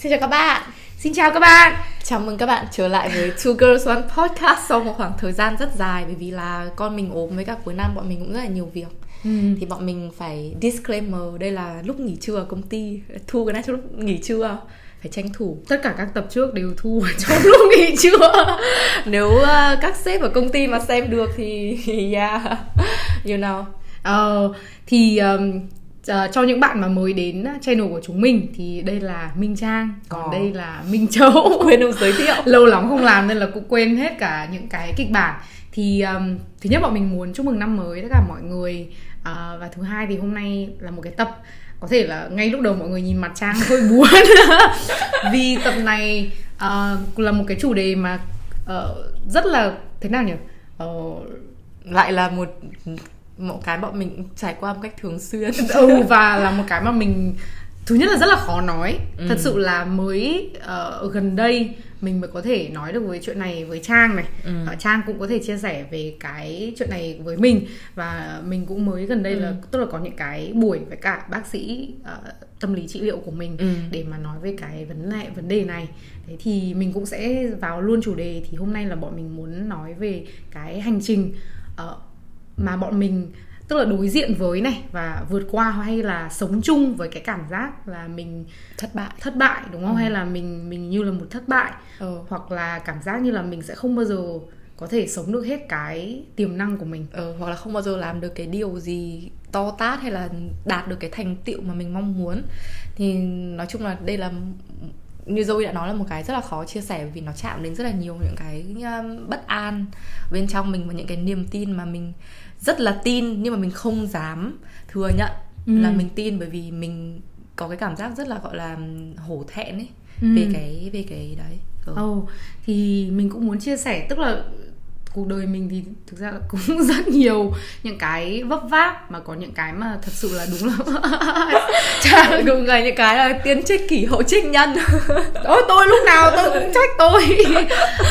Xin chào các bạn. Xin chào các bạn. Chào mừng các bạn trở lại với Two Girls One Podcast Sau một khoảng thời gian rất dài Bởi vì là con mình ốm với cả cuối năm bọn mình cũng rất là nhiều việc. Ừ. Thì bọn mình phải disclaimer Đây là lúc nghỉ trưa ở công ty Thu cái này cho lúc nghỉ trưa phải tranh thủ. Tất cả các tập trước đều thu trong lúc nghỉ trưa. Nếu uh, các sếp ở công ty mà xem được thì yeah. You know. Ờ uh, thì um, uh, cho những bạn mà mới đến channel của chúng mình thì đây là Minh Trang còn oh. đây là Minh Châu. Quên không giới thiệu. Lâu lắm không làm nên là cũng quên hết cả những cái kịch bản. Thì um, thứ nhất bọn mình muốn chúc mừng năm mới tất cả mọi người. Uh, và thứ hai thì hôm nay là một cái tập có thể là ngay lúc đầu mọi người nhìn mặt trang hơi buồn. Vì tập này uh, là một cái chủ đề mà uh, rất là thế nào nhỉ? Uh, lại là một một cái bọn mình trải qua một cách thường xuyên ừ và là một cái mà mình thứ nhất là rất là khó nói ừ. thật sự là mới uh, gần đây mình mới có thể nói được với chuyện này với trang này ừ. uh, trang cũng có thể chia sẻ về cái chuyện này với mình và mình cũng mới gần đây ừ. là tức là có những cái buổi với cả bác sĩ uh, tâm lý trị liệu của mình ừ. để mà nói về cái vấn đề vấn đề này thế thì mình cũng sẽ vào luôn chủ đề thì hôm nay là bọn mình muốn nói về cái hành trình uh, mà bọn mình tức là đối diện với này và vượt qua hay là sống chung với cái cảm giác là mình thất bại. thất bại đúng không? Ừ. hay là mình mình như là một thất bại. Ừ. hoặc là cảm giác như là mình sẽ không bao giờ có thể sống được hết cái tiềm năng của mình. Ừ, hoặc là không bao giờ làm được cái điều gì to tát hay là đạt được cái thành tựu mà mình mong muốn. Thì nói chung là đây là như Zoe đã nói là một cái rất là khó chia sẻ vì nó chạm đến rất là nhiều những cái um, bất an bên trong mình và những cái niềm tin mà mình rất là tin nhưng mà mình không dám thừa nhận ừ. là mình tin bởi vì mình có cái cảm giác rất là gọi là hổ thẹn ấy ừ. về cái về cái đấy ừ. oh, thì mình cũng muốn chia sẻ tức là cuộc đời mình thì thực ra là cũng rất nhiều những cái vấp váp mà có những cái mà thật sự là đúng là chả đúng là những cái là tiên trích kỷ hậu trích nhân ôi tôi lúc nào tôi cũng trách tôi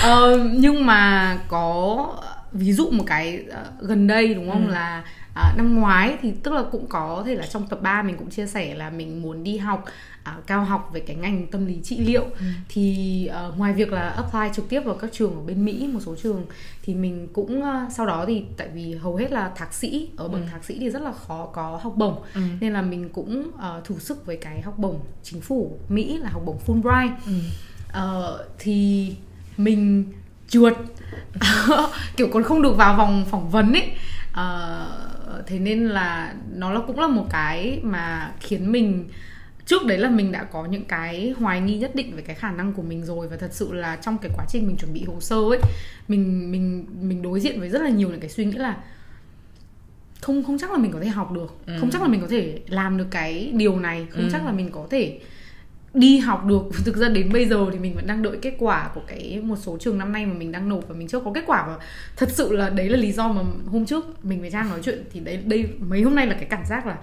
ờ, nhưng mà có ví dụ một cái uh, gần đây đúng không ừ. là uh, năm ngoái thì tức là cũng có thể là trong tập 3 mình cũng chia sẻ là mình muốn đi học uh, cao học về cái ngành tâm lý trị liệu ừ. thì uh, ngoài việc là apply trực tiếp vào các trường ở bên Mỹ một số trường thì mình cũng uh, sau đó thì tại vì hầu hết là thạc sĩ ở bậc ừ. thạc sĩ thì rất là khó có học bổng ừ. nên là mình cũng uh, thử sức với cái học bổng chính phủ Mỹ là học bổng Fulbright ừ. uh, thì mình trượt. Kiểu còn không được vào vòng phỏng vấn ấy. Uh, thế nên là nó là cũng là một cái mà khiến mình trước đấy là mình đã có những cái hoài nghi nhất định về cái khả năng của mình rồi. Và thật sự là trong cái quá trình mình chuẩn bị hồ sơ ấy mình mình mình đối diện với rất là nhiều những cái suy nghĩ là không không chắc là mình có thể học được. Ừ. không chắc là mình có thể làm được cái điều này. Không ừ. chắc là mình có thể đi học được thực ra đến bây giờ thì mình vẫn đang đợi kết quả của cái một số trường năm nay mà mình đang nộp và mình chưa có kết quả và thật sự là đấy là lý do mà hôm trước mình với trang nói chuyện thì đấy đây mấy hôm nay là cái cảm giác là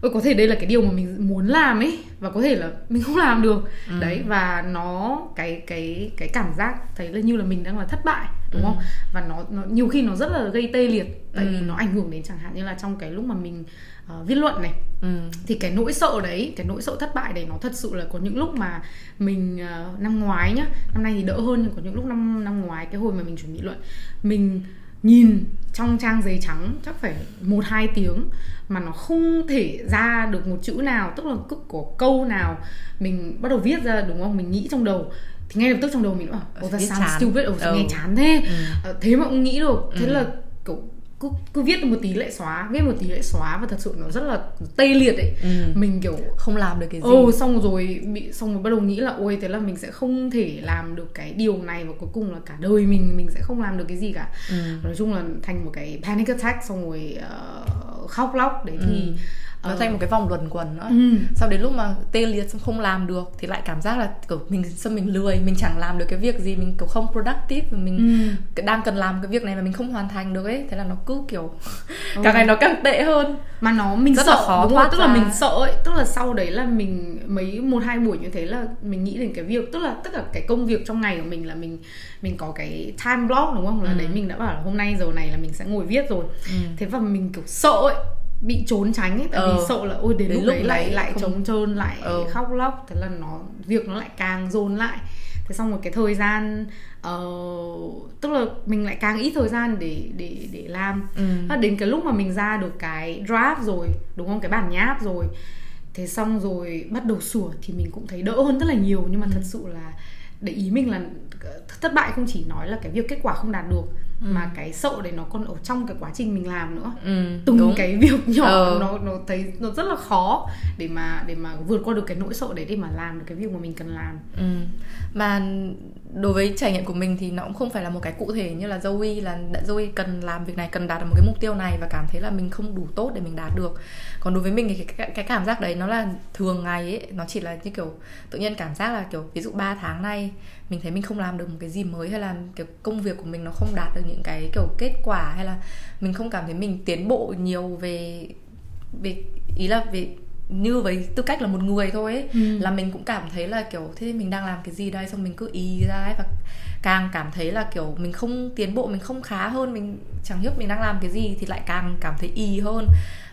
ôi có thể đây là cái điều mà mình muốn làm ấy và có thể là mình không làm được ừ. đấy và nó cái cái cái cảm giác thấy là như là mình đang là thất bại đúng ừ. không và nó nó nhiều khi nó rất là gây tê liệt tại ừ. vì nó ảnh hưởng đến chẳng hạn như là trong cái lúc mà mình uh, viết luận này ừ. thì cái nỗi sợ đấy cái nỗi sợ thất bại đấy nó thật sự là có những lúc mà mình uh, năm ngoái nhá năm nay thì đỡ hơn nhưng có những lúc năm năm ngoái cái hồi mà mình chuẩn bị luận mình nhìn trong trang giấy trắng chắc phải một hai tiếng mà nó không thể ra được một chữ nào tức là cứ có câu nào mình bắt đầu viết ra đúng không mình nghĩ trong đầu thì ngay lập tức trong đầu mình bảo oh that sounds stupid oh, ừ. nghe chán thế ừ. thế mà cũng nghĩ được thế ừ. là kiểu cứ cứ viết một tí lại xóa viết một tí lại xóa và thật sự nó rất là tê liệt ấy ừ. mình kiểu không làm được cái gì ồ xong rồi bị xong rồi bắt đầu nghĩ là ôi thế là mình sẽ không thể làm được cái điều này và cuối cùng là cả đời mình mình sẽ không làm được cái gì cả ừ. nói chung là thành một cái panic attack xong rồi uh, khóc lóc đấy thì ừ nó ờ. thành một cái vòng luẩn quẩn nữa ừ. sau đến lúc mà tê liệt xong không làm được thì lại cảm giác là kiểu mình sao mình lười mình chẳng làm được cái việc gì mình kiểu không productive và mình ừ. đang cần làm cái việc này mà mình không hoàn thành được ấy thế là nó cứ kiểu ừ. càng ngày nó càng tệ hơn mà nó mình rất sợ là khó đúng không? tức là mình sợ ấy tức là sau đấy là mình mấy một hai buổi như thế là mình nghĩ đến cái việc tức là tất cả cái công việc trong ngày của mình là mình mình có cái time block đúng không là ừ. đấy mình đã bảo là hôm nay giờ này là mình sẽ ngồi viết rồi ừ. thế và mình kiểu sợ ấy bị trốn tránh ấy tại Ờ. vì sợ là ôi đến, Đến lúc, lúc đấy lại lại không- trống trơn lại Ờ. khóc lóc thế là nó việc nó lại càng dồn lại thế xong rồi cái thời gian ờ, tức là mình lại càng ít thời gian để để để làm ừ. Đến cái lúc mà mình ra được cái draft rồi đúng không cái bản nháp rồi thế xong rồi bắt đầu sửa thì mình cũng thấy đỡ hơn rất là nhiều nhưng mà thật sự là để ý mình là thất bại không chỉ nói là cái việc kết quả không đạt được mà cái sợ đấy nó còn ở trong cái quá trình mình làm nữa Ừ, từng đúng. cái việc nhỏ Ờ. nó nó thấy nó rất là khó để mà để mà vượt qua được cái nỗi sợ đấy để mà làm được cái việc mà mình cần làm Ừ. Mà đối với trải nghiệm của mình thì nó cũng không phải là một cái cụ thể như là Zoe là Zoe cần làm việc này cần đạt được một cái mục tiêu này và cảm thấy là mình không đủ tốt để mình đạt được. Còn đối với mình thì cái, cái, cái cảm giác đấy nó là thường ngày ấy, nó chỉ là như kiểu tự nhiên cảm giác là kiểu ví dụ 3 tháng nay mình thấy mình không làm được một cái gì mới hay là kiểu công việc của mình nó không đạt được những cái kiểu kết quả hay là mình không cảm thấy mình tiến bộ nhiều về về ý là về như với tư cách là một người thôi ấy, Ừ. là mình cũng cảm thấy là kiểu thế mình đang làm cái gì đây xong mình cứ ý ra ấy và càng cảm thấy là kiểu mình không tiến bộ mình không khá hơn mình chẳng biết mình đang làm cái gì thì lại càng cảm thấy y hơn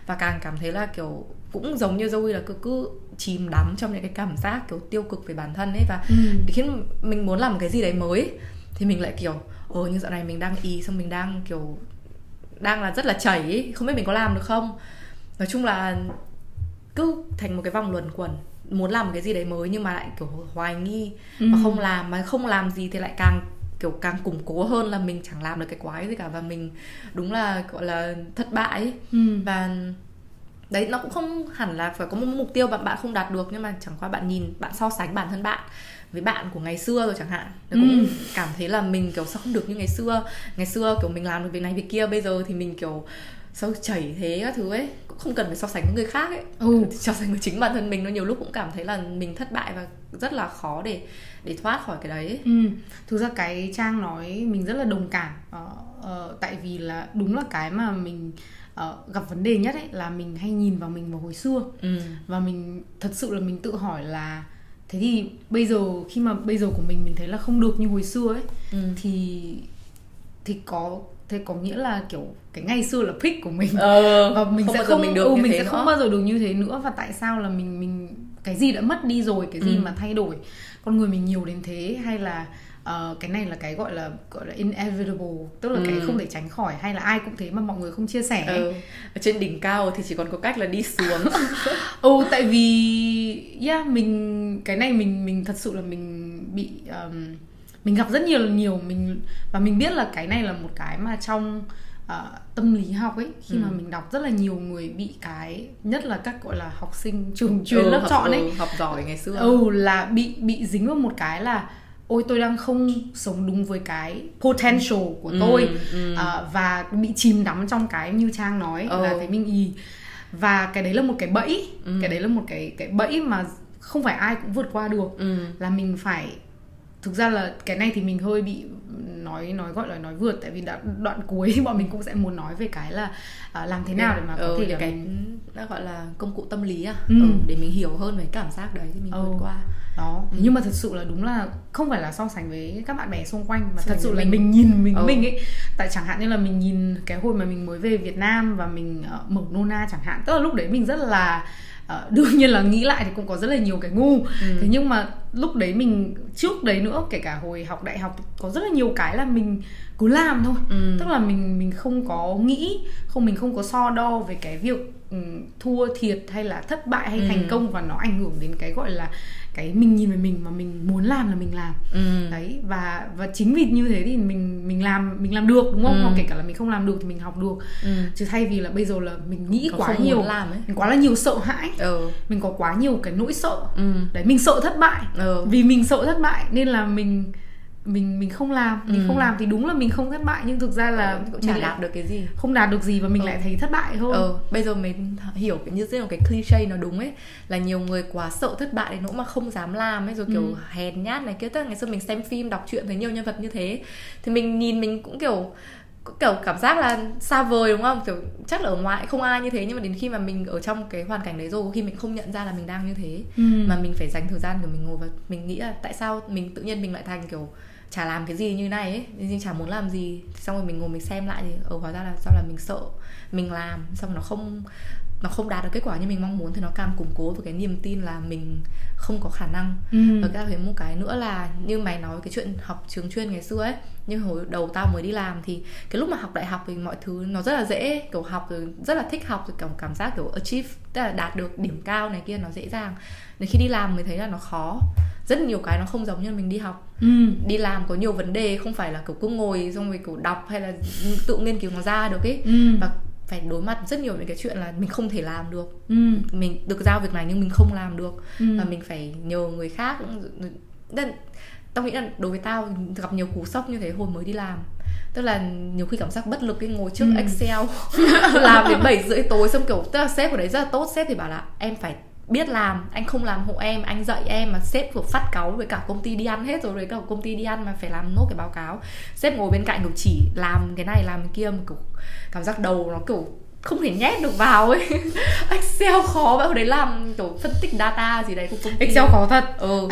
và càng cảm thấy là kiểu cũng giống như Zoe là cứ cứ chìm đắm trong những cái cảm giác kiểu tiêu cực về bản thân ấy và Ừ. khiến mình muốn làm một cái gì đấy mới thì mình lại kiểu ồ như dạo này mình đang y xong mình đang kiểu đang là rất là chảy ấy. không biết mình có làm được không nói chung là cứ thành một cái vòng luẩn quẩn muốn làm một cái gì đấy mới nhưng mà lại kiểu hoài nghi Ừ. và không làm mà không làm gì thì lại càng kiểu càng củng cố hơn là mình chẳng làm được cái quái gì cả và mình đúng là gọi là thất bại ấy. Ừ. và đấy nó cũng không hẳn là phải có một mục tiêu bạn bạn không đạt được nhưng mà chẳng qua bạn nhìn bạn so sánh bản thân bạn với bạn của ngày xưa rồi chẳng hạn thì cũng Ừ. cảm thấy là mình kiểu sao không được như ngày xưa ngày xưa kiểu mình làm được việc này việc kia bây giờ thì mình kiểu sao chảy thế các thứ ấy. Cũng không cần phải so sánh với người khác ấy. Ừ. so sánh với chính bản thân mình nó nhiều lúc cũng cảm thấy là mình thất bại và rất là khó để để thoát khỏi cái đấy Ừ. Thực ra cái Trang nói mình rất là đồng cảm ờ, ờ, Tại vì là đúng là cái mà mình ờ, gặp vấn đề nhất ấy Là mình hay nhìn vào mình vào hồi xưa. Ừ. Và mình thật sự là mình tự hỏi là Thế thì bây giờ khi mà bây giờ của mình mình thấy là không được như hồi xưa ấy ừ. Thì thì có thế có nghĩa là kiểu cái ngày xưa là pick của mình ờ và mình không sẽ không mình được ừ, mình sẽ nữa. không bao giờ được như thế nữa và tại sao là mình mình cái gì đã mất đi rồi cái gì Ừ. mà thay đổi con người mình nhiều đến thế hay là ờ, cái này là cái gọi là gọi là inevitable tức là cái Ừ. không thể tránh khỏi hay là ai cũng thế mà mọi người không chia sẻ ừ. ở trên đỉnh cao thì chỉ còn có cách là đi xuống ừ tại vì yeah mình cái này mình mình thật sự là mình bị um, mình gặp rất nhiều nhiều mình và mình biết là cái này là một cái mà trong ờ, tâm lý học ấy khi Ừ. mà mình đọc rất là nhiều người bị cái nhất là các gọi là học sinh trường chuyên Ừ, lớp học- chọn ấy ừ, học giỏi ngày xưa ừ là bị bị dính vào một cái là ôi tôi đang không sống đúng với cái potential của Ừ, tôi ừ. À, và bị chìm đắm trong cái như trang nói Ừ. là thấy mình y và cái đấy là một cái bẫy Ừ. cái đấy là một cái cái bẫy mà không phải ai cũng vượt qua được ừ là mình phải thực ra là cái này thì mình hơi bị nói nói gọi là nói vượt tại vì đã, đoạn cuối thì bọn mình cũng sẽ muốn nói về cái là à, làm thế nào để mà có ừ, thể là cái mình nó gọi là công cụ tâm lý à Ừ. ừ. để mình hiểu hơn về cảm giác đấy thì mình Ừ. vượt qua đó Ừ. nhưng mà thật sự là đúng là không phải là so sánh với các bạn bè xung quanh mà So thật sự là mình. mình nhìn mình Ừ. mình ấy tại chẳng hạn như là mình nhìn cái hồi mà mình mới về Việt Nam và mình ờ, mở Nona chẳng hạn tức là lúc đấy mình rất là ờ, đương nhiên là nghĩ lại thì cũng có rất là nhiều cái ngu Ừ. thế nhưng mà lúc đấy mình trước đấy nữa kể cả hồi học đại học có rất là nhiều cái là mình cứ làm thôi Ừ. tức là mình mình không có nghĩ không mình không có so đo về cái việc ừ, thua thiệt hay là thất bại hay Ừ. thành công và nó ảnh hưởng đến cái gọi là cái mình nhìn về mình mà mình muốn làm là mình làm. Ừ. đấy và và chính vì như thế thì mình mình làm mình làm được đúng không? Ừ. hoặc kể cả là mình không làm được thì mình học được. Ừ. chứ thay vì là bây giờ là mình nghĩ Có quá nhiều làm ấy. mình quá là nhiều sợ hãi ừ. mình có quá nhiều cái nỗi sợ. Ừ. Đấy mình sợ thất bại. Ừ. Vì mình sợ thất bại nên là mình mình mình không làm mình Ừ. không làm thì đúng là mình không thất bại nhưng thực ra là cũng chả đạt được cái gì không đạt được gì và mình Ừ. lại thấy thất bại thôi ờ bây giờ mình hiểu cái như thế là cái cliché nó đúng ấy là nhiều người quá sợ thất bại đến nỗi mà không dám làm ấy rồi kiểu Ừ. hèn nhát này kia tức là ngày xưa mình xem phim đọc truyện thấy nhiều nhân vật như thế thì mình nhìn mình cũng kiểu kiểu cảm giác là xa vời đúng không kiểu chắc là ở ngoại không ai như thế nhưng mà đến khi mà mình ở trong cái hoàn cảnh đấy rồi khi mình không nhận ra là mình đang như thế Ừ. mà mình phải dành thời gian của mình ngồi và mình nghĩ là tại sao mình tự nhiên mình lại thành kiểu chả làm cái gì như này ấy. Nhưng chả muốn làm gì. Xong rồi mình ngồi mình xem lại thì ở hóa ra là do là mình sợ mình làm. Xong rồi nó không nó không đạt được kết quả như mình mong muốn thì nó càng củng cố với cái niềm tin là mình không có khả năng. Ừ. và cái thêm một cái nữa là như mày nói cái chuyện học trường chuyên ngày xưa ấy nhưng hồi đầu tao mới đi làm thì cái lúc mà học đại học thì mọi thứ nó rất là dễ kiểu học rồi rất là thích học rồi cảm cảm giác kiểu achieve tức là đạt được điểm cao này kia nó dễ dàng. Đến khi đi làm mới thấy là nó khó. Rất nhiều cái nó không giống như mình đi học Ừ. đi làm có nhiều vấn đề không phải là kiểu cứ ngồi xong rồi kiểu đọc hay là tự nghiên cứu nó ra được ấy Ừ. và phải đối mặt rất nhiều những cái chuyện là mình không thể làm được Ừ. mình được giao việc này nhưng mình không làm được Ừ. và mình phải nhờ người khác Nên, tao nghĩ là đối với tao gặp nhiều cú sốc như thế hồi mới đi làm tức là nhiều khi cảm giác bất lực cái ngồi trước Ừ. excel làm đến 7 rưỡi tối xong kiểu tức là sếp ở đấy rất là tốt sếp thì bảo là em phải biết làm anh không làm hộ em anh dạy em mà sếp vừa phát cáu với cả công ty đi ăn hết rồi với cả công ty đi ăn mà phải làm nốt cái báo cáo. Sếp ngồi bên cạnh kiểu chỉ làm cái này làm cái kia mà kiểu cảm giác đầu nó kiểu không thể nhét được vào ấy. Excel khó vậy hồi đấy làm kiểu phân tích data gì đấy của công ty. Excel khó thật. ừ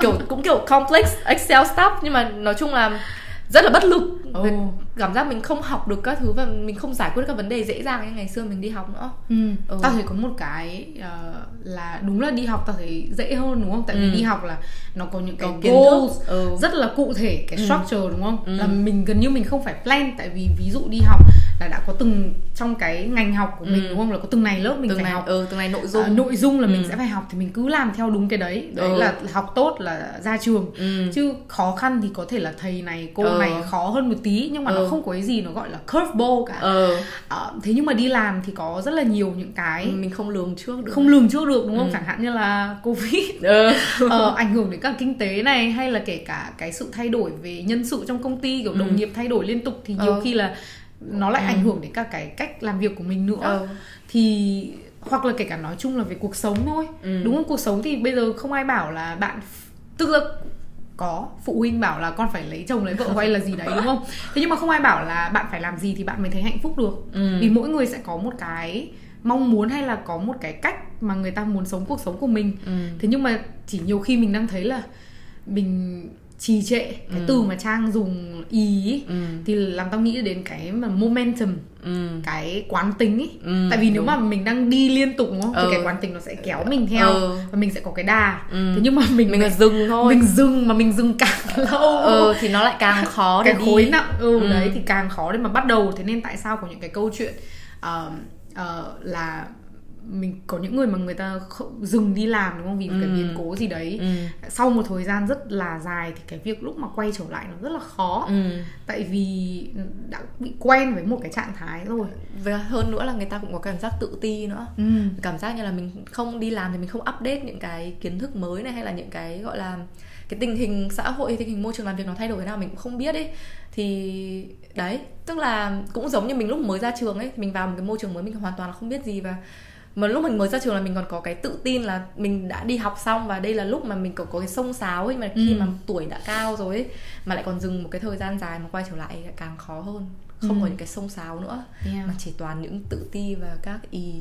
kiểu cũng kiểu complex Excel stuff nhưng mà nói chung là rất là bất lực. Ừ. Cảm giác mình không học được các thứ và mình không giải quyết các vấn đề dễ dàng như ngày xưa mình đi học nữa Ừ. Ừ. Tao thấy có một cái ờ, là đúng là đi học tao thấy dễ hơn đúng không? Tại vì Ừ. đi học là nó có những cái Có kiến goals thức. Ừ. rất là cụ thể cái Ừ. structure đúng không? Ừ. Là mình gần như mình không phải plan tại vì ví dụ đi học là đã có từng trong cái ngành học của mình Ừ. đúng không? Là có từng này lớp mình từng phải này học. ừ từng này nội À, dung nội dung là mình Ừ. sẽ phải học thì mình cứ làm theo đúng cái đấy đấy Ừ. là học tốt là ra trường ừ. chứ khó khăn thì có thể là thầy này cô Ừ. này khó hơn một tí nhưng mà Ừ. nó không có cái gì nó gọi là curveball cả ờ Ờ, thế nhưng mà đi làm thì có rất là nhiều những cái mình không lường trước được không lường trước được đúng không Ừ. chẳng hạn như là covid ừ. ờ, ảnh hưởng đến cả kinh tế này hay là kể cả cái sự thay đổi về nhân sự trong công ty kiểu đồng Ừ. nghiệp thay đổi liên tục thì nhiều Ờ. khi là nó lại Ừ. ảnh hưởng đến cả cái cách làm việc của mình nữa ờ thì hoặc là kể cả nói chung là về cuộc sống thôi Ừ. đúng không cuộc sống thì bây giờ không ai bảo là bạn tức là có phụ huynh bảo là con phải lấy chồng lấy vợ hay là gì đấy đúng không thế nhưng mà không ai bảo là bạn phải làm gì thì bạn mới thấy hạnh phúc được Ừ. vì mỗi người sẽ có một cái mong muốn hay là có một cái cách mà người ta muốn sống cuộc sống của mình Ừ. thế nhưng mà chỉ nhiều khi mình đang thấy là mình trì trệ cái Ừ. từ mà trang dùng ý ý, Ừ. thì làm tao nghĩ đến cái mà momentum Ừ. cái quán tính ấy Ừ, tại vì nếu đúng. mà mình đang đi liên tục đúng không Ừ. thì cái quán tính nó sẽ kéo mình theo Ừ. và mình sẽ có cái đà Ừ. thế nhưng mà mình mình là dừng thôi mình dừng mà mình dừng càng lâu ừ thì nó lại càng khó để cái đi khối nặng ừ, Ừ. đấy thì càng khó để mà bắt đầu thế nên tại sao có những cái câu chuyện ờ, ờ, là mình có những người mà người ta không, dừng đi làm đúng không vì một cái Ừ. biến cố gì đấy ừ. sau một thời gian rất là dài thì cái việc lúc mà quay trở lại nó rất là khó Ừ. tại vì đã bị quen với một cái trạng thái rồi và hơn nữa là người ta cũng có cảm giác tự ti nữa ừ. cảm giác như là mình không đi làm thì mình không update những cái kiến thức mới này hay là những cái gọi là cái tình hình xã hội tình hình môi trường làm việc nó thay đổi thế nào mình cũng không biết ấy thì đấy tức là cũng giống như mình lúc mới ra trường ấy mình vào một cái môi trường mới mình hoàn toàn là không biết gì và mà lúc mình mới ra trường là mình còn có cái tự tin là mình đã đi học xong và đây là lúc mà mình có, có cái sông sáo ấy mà khi Ừ. mà tuổi đã cao rồi ấy mà lại còn dừng một cái thời gian dài mà quay trở lại lại càng khó hơn không Ừ. có những cái sông sáo nữa Yeah. mà chỉ toàn những tự ti và các ý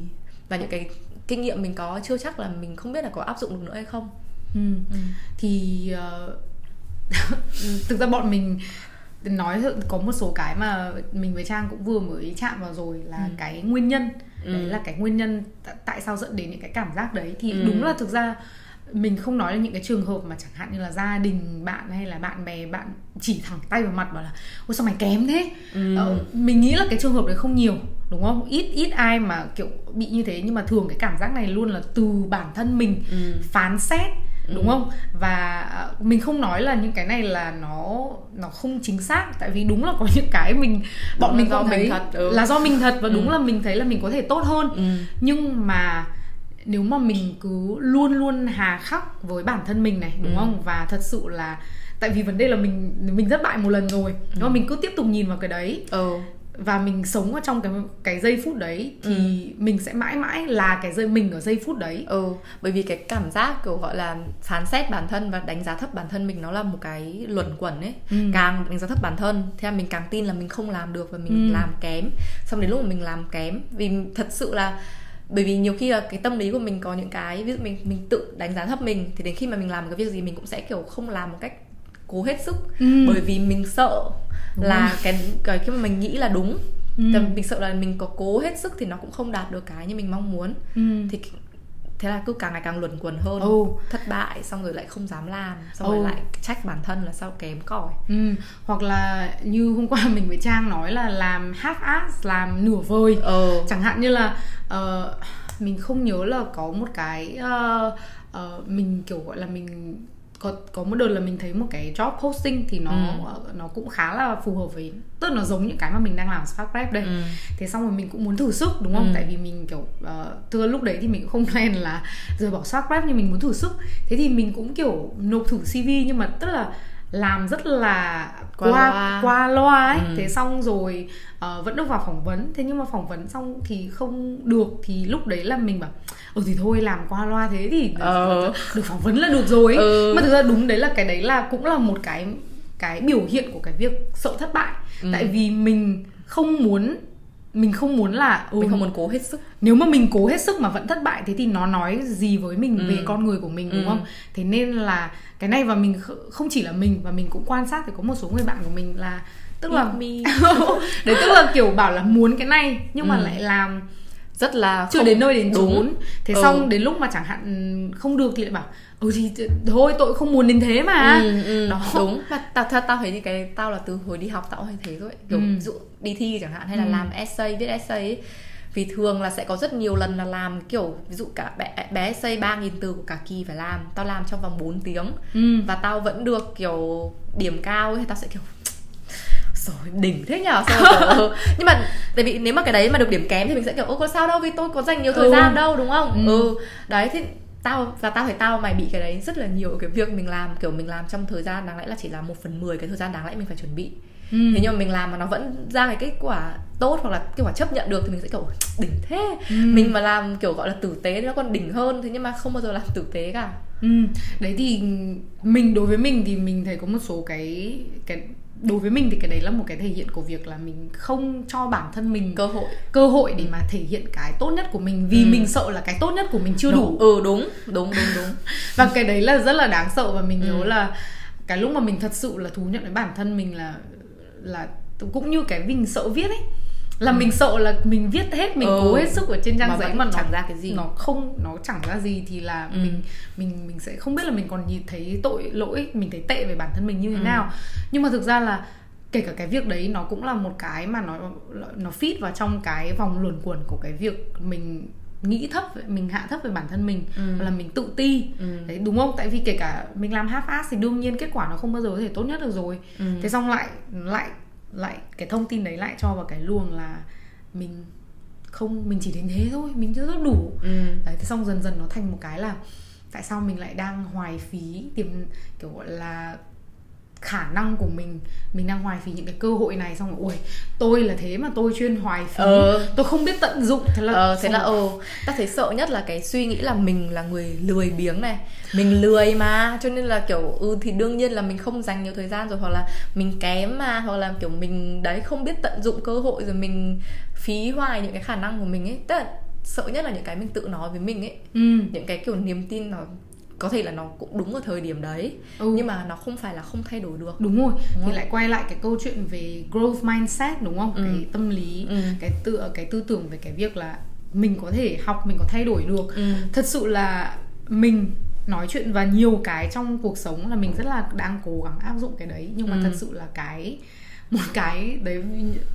và những cái kinh nghiệm mình có chưa chắc là mình không biết là có áp dụng được nữa hay không Ừ. thì ờ, thực ra bọn mình nói có một số cái mà mình với trang cũng vừa mới chạm vào rồi là Ừ. cái nguyên nhân Ừ. đấy là cái nguyên nhân t- tại sao dẫn đến những cái cảm giác đấy thì Ừ. đúng là thực ra mình không nói là những cái trường hợp mà chẳng hạn như là gia đình bạn hay là bạn bè bạn chỉ thẳng tay vào mặt bảo là ôi sao mày kém thế Ừ. ờ, mình nghĩ là cái trường hợp đấy không nhiều đúng không ít ít ai mà kiểu bị như thế nhưng mà thường cái cảm giác này luôn là từ bản thân mình Ừ. phán xét đúng Ừ. không và à, mình không nói là những cái này là nó nó không chính xác tại vì đúng là có những cái mình bọn Đúng mình do mình thật, ừ. là do mình thật và đúng Ừ. là mình thấy là mình có thể tốt hơn Ừ. nhưng mà nếu mà mình cứ luôn luôn hà khắc với bản thân mình này đúng Ừ. không và thật sự là tại vì vấn đề là mình mình thất bại một lần rồi nhưng mà mình cứ tiếp tục nhìn vào cái đấy ừ và mình sống ở trong cái cái giây phút đấy thì ừ. mình sẽ mãi mãi là cái giây mình ở giây phút đấy ừ bởi vì cái cảm giác kiểu gọi là phán xét bản thân và đánh giá thấp bản thân mình nó là một cái luẩn quẩn ấy ừ. càng đánh giá thấp bản thân thế là mình càng tin là mình không làm được và mình ừ. làm kém xong đến lúc mà mình làm kém vì thật sự là bởi vì nhiều khi là cái tâm lý của mình có những cái ví dụ mình mình tự đánh giá thấp mình thì đến khi mà mình làm một cái việc gì mình cũng sẽ kiểu không làm một cách cố hết sức ừ. bởi vì mình sợ đúng là rồi. cái cái khi mà mình nghĩ là đúng ừ. mình sợ là mình có cố hết sức thì nó cũng không đạt được cái như mình mong muốn ừ. thì thế là cứ càng ngày càng luẩn quẩn hơn ừ. thất bại xong rồi lại không dám làm xong ừ. rồi lại trách bản thân là sao kém cỏi ừ. hoặc là như hôm qua mình với trang nói là làm half ass làm nửa vời ừ. chẳng hạn như là uh, mình không nhớ là có một cái uh, uh, mình kiểu gọi là mình có có một đợt là mình thấy một cái job posting thì nó ừ. nó cũng khá là phù hợp với tức là nó giống những cái mà mình đang làm Spark Rap đây ừ. thế xong rồi mình cũng muốn thử sức đúng không ừ. tại vì mình kiểu uh, từ lúc đấy thì mình cũng không plan là rời bỏ Spark Rap nhưng mình muốn thử sức thế thì mình cũng kiểu nộp thử CV nhưng mà tức là làm rất là qua qua loa, qua loa ấy ừ. thế xong rồi uh, vẫn được vào phỏng vấn thế nhưng mà phỏng vấn xong thì không được thì lúc đấy là mình bảo ừ thì thôi làm qua loa thế thì ờ. được phỏng vấn là được rồi ừ. mà thực ra đúng đấy là cái đấy là cũng là một cái cái biểu hiện của cái việc sợ thất bại ừ. tại vì mình không muốn mình không muốn là ừ, mình không muốn cố hết sức nếu mà mình cố hết sức mà vẫn thất bại thế thì nó nói gì với mình ừ. về con người của mình đúng ừ. không thế nên là cái này và mình không chỉ là mình và mình cũng quan sát thì có một số người bạn của mình là tức là đấy tức là kiểu bảo là muốn cái này nhưng mà ừ. lại làm rất là chưa không... đến nơi đến chốn. thế ừ. xong đến lúc mà chẳng hạn không được thì lại bảo ừ thì thôi tôi không muốn đến thế mà. Ừ, ừ, đó. đúng. Mà tao tao tao thấy như cái tao là từ hồi đi học tao hay thế rồi kiểu ừ. ví dụ đi thi chẳng hạn hay là ừ. làm essay viết essay ấy. Vì thường là sẽ có rất nhiều lần là làm kiểu ví dụ cả bé, bé essay ba nghìn từ của cả kỳ phải làm. Tao làm trong vòng 4 tiếng. Ừ. và tao vẫn được kiểu điểm cao ấy. Tao sẽ kiểu rồi đỉnh thế nhở kiểu, nhưng mà tại vì nếu mà cái đấy mà được điểm kém thì mình sẽ kiểu ô có sao đâu vì tôi có dành nhiều thời ừ. gian đâu đúng không ừ. ừ đấy thì tao và tao thấy tao mày bị cái đấy rất là nhiều cái việc mình làm kiểu mình làm trong thời gian đáng lẽ là chỉ là một phần mười cái thời gian đáng lẽ mình phải chuẩn bị ừ. thế nhưng mà mình làm mà nó vẫn ra cái kết quả tốt hoặc là kết quả chấp nhận được thì mình sẽ kiểu đỉnh thế ừ. mình mà làm kiểu gọi là tử tế thì nó còn đỉnh hơn thế nhưng mà không bao giờ làm tử tế cả ừ. đấy thì mình đối với mình thì mình thấy có một số cái cái đối với mình thì cái đấy là một cái thể hiện của việc là mình không cho bản thân mình cơ hội cơ hội để mà thể hiện cái tốt nhất của mình vì ừ. mình sợ là cái tốt nhất của mình chưa đúng. đủ ừ đúng đúng đúng đúng và cái đấy là rất là đáng sợ và mình ừ. nhớ là cái lúc mà mình thật sự là thú nhận với bản thân mình là là cũng như cái mình sợ viết ấy là ừ. mình sợ là mình viết hết mình ừ. cố hết sức ở trên trang mà giấy mà nó chẳng ra cái gì nó không nó chẳng ra gì thì là ừ. mình mình mình sẽ không biết là mình còn nhìn thấy tội lỗi mình thấy tệ về bản thân mình như thế ừ. nào nhưng mà thực ra là kể cả cái việc đấy nó cũng là một cái mà nó nó fit vào trong cái vòng luẩn quẩn của cái việc mình nghĩ thấp mình hạ thấp về bản thân mình ừ. là mình tự ti ừ. đấy đúng không tại vì kể cả mình làm half ass thì đương nhiên kết quả nó không bao giờ có thể tốt nhất được rồi ừ. thế xong lại lại lại cái thông tin đấy lại cho vào cái luồng là mình không mình chỉ đến thế thôi mình chưa rất đủ ừ. đấy thế xong dần dần nó thành một cái là tại sao mình lại đang hoài phí tìm kiểu gọi là khả năng của mình mình đang hoài phí những cái cơ hội này xong rồi ui tôi là thế mà tôi chuyên hoài phí ờ. tôi không biết tận dụng. Thế là ờ, thế là ồ ừ, ta thấy sợ nhất là cái suy nghĩ là mình là người lười biếng này. Mình lười mà cho nên là kiểu ừ thì đương nhiên là mình không dành nhiều thời gian rồi hoặc là mình kém mà hoặc là kiểu mình đấy không biết tận dụng cơ hội rồi mình phí hoài những cái khả năng của mình ấy. Tức là sợ nhất là những cái mình tự nói với mình ấy. Ừ. những cái kiểu niềm tin nó có thể là nó cũng đúng ở thời điểm đấy ừ. nhưng mà nó không phải là không thay đổi được đúng rồi đúng thì lại quay lại cái câu chuyện về growth mindset đúng không ừ. cái tâm lý ừ. cái tư cái tư tưởng về cái việc là mình có thể học mình có thay đổi được ừ. thật sự là mình nói chuyện và nhiều cái trong cuộc sống là mình rất là đang cố gắng áp dụng cái đấy nhưng mà ừ. thật sự là cái một cái đấy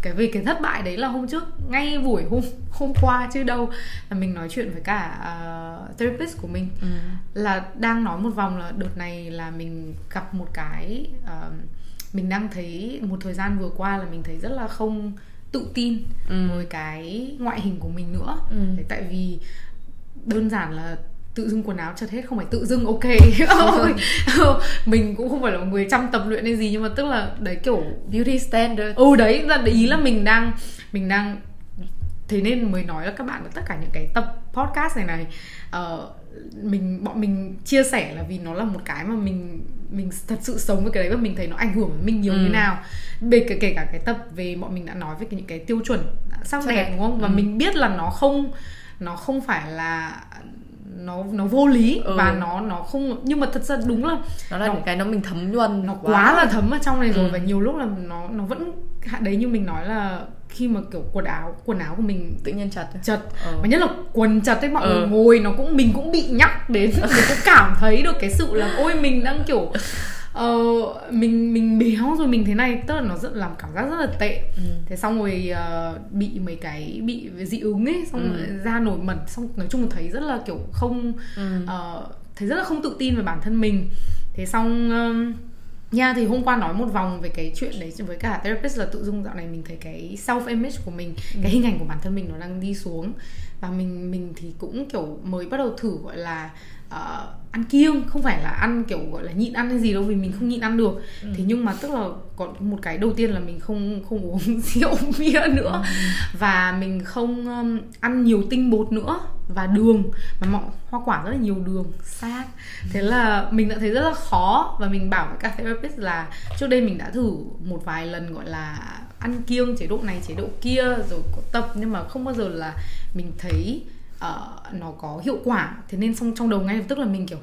cái về cái thất bại đấy là hôm trước ngay buổi hôm hôm qua chứ đâu là mình nói chuyện với cả uh, therapist của mình ừ. là đang nói một vòng là đợt này là mình gặp một cái uh, mình đang thấy một thời gian vừa qua là mình thấy rất là không tự tin ừ. với cái ngoại hình của mình nữa ừ. tại vì đơn giản là tự dưng quần áo chật hết không phải tự dưng ok. Mình cũng không phải là một người chăm tập luyện hay gì nhưng mà tức là đấy kiểu beauty standard ừ đấy là ý là mình đang mình đang thế nên mới nói là các bạn tất cả những cái tập podcast này này uh, mình bọn mình chia sẻ là vì nó là một cái mà mình mình thật sự sống với cái đấy và mình thấy nó ảnh hưởng đến mình nhiều ừ. như nào. Về kể, kể cả cái tập về bọn mình đã nói về những cái tiêu chuẩn sắc đẹp đúng không? Và ừ. mình biết là nó không nó không phải là nó nó vô lý ừ. và nó nó không nhưng mà thật ra đúng là nó là nó, những cái nó mình thấm nhuần nó quá, quá là thấm ở trong này rồi ừ. và nhiều lúc là nó nó vẫn đấy như mình nói là khi mà kiểu quần áo quần áo của mình tự nhiên chật chật ừ. và nhất là quần chật ấy mọi ừ. người ngồi nó cũng mình cũng bị nhắc đến mình cũng cảm thấy được cái sự là ôi mình đang kiểu uh, mình mình béo rồi mình thế này tức là nó rất làm cảm giác rất là tệ ừ. thế xong rồi uh, bị mấy cái bị dị ứng ấy xong ừ. da nổi mẩn xong nói chung là thấy rất là kiểu không ừ. uh, thấy rất là không tự tin về bản thân mình thế xong uh, nha thì hôm qua nói một vòng về cái chuyện đấy với cả therapist là tự dung dạo này mình thấy cái self image của mình ừ. cái hình ảnh của bản thân mình nó đang đi xuống và mình mình thì cũng kiểu mới bắt đầu thử gọi là uh, ăn kiêng không phải là ăn kiểu gọi là nhịn ăn hay gì đâu vì mình không nhịn ăn được ừ. thế nhưng mà tức là có một cái đầu tiên là mình không không uống rượu bia nữa ừ. và mình không um, ăn nhiều tinh bột nữa và đường. Mà mọi hoa quả rất là nhiều đường sát thế là mình đã thấy rất là khó và mình bảo với các therapist là trước đây mình đã thử một vài lần gọi là ăn kiêng chế độ này chế độ kia rồi có tập nhưng mà không bao giờ là mình thấy uh, nó có hiệu quả. Thế nên xong trong đầu ngay lập tức là mình kiểu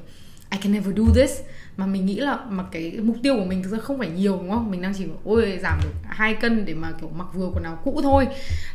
I can never do this mà mình nghĩ là mà cái mục tiêu của mình thực ra không phải nhiều đúng không? Mình đang chỉ ôi giảm được hai cân để mà kiểu mặc vừa quần áo cũ thôi.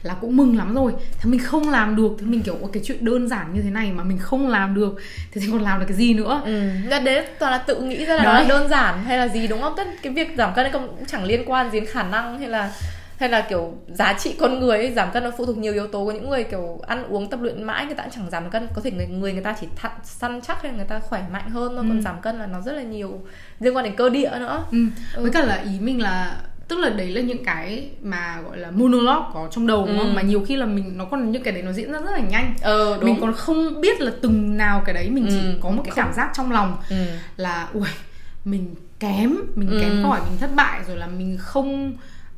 Là cũng mừng lắm rồi. Thế mình không làm được. Thì mình kiểu cái chuyện đơn giản như thế này mà mình không làm được. Thì, thì còn làm được cái gì nữa? Ừ. đấy toàn là tự nghĩ ra là đấy. nó là đơn giản hay là gì đúng không? Tất cái việc giảm cân cũng chẳng liên quan gì đến khả năng hay là hay là kiểu giá trị con người ấy, giảm cân nó phụ thuộc nhiều yếu tố có những người kiểu ăn uống tập luyện mãi người ta cũng chẳng giảm cân có thể người người người ta chỉ thận săn chắc hay người ta khỏe mạnh hơn thôi ừ. còn giảm cân là nó rất là nhiều liên quan đến cơ địa nữa ừ. ừ. với cả là ý mình là tức là đấy là những cái mà gọi là monologue có trong đầu đúng không ừ. mà nhiều khi là mình nó còn những cái đấy nó diễn ra rất là nhanh ờ, đúng. mình còn không biết là từng nào cái đấy mình chỉ ừ. có một cái cảm giác trong lòng ừ. là ui mình kém mình ừ. kém cỏi mình thất bại rồi là mình không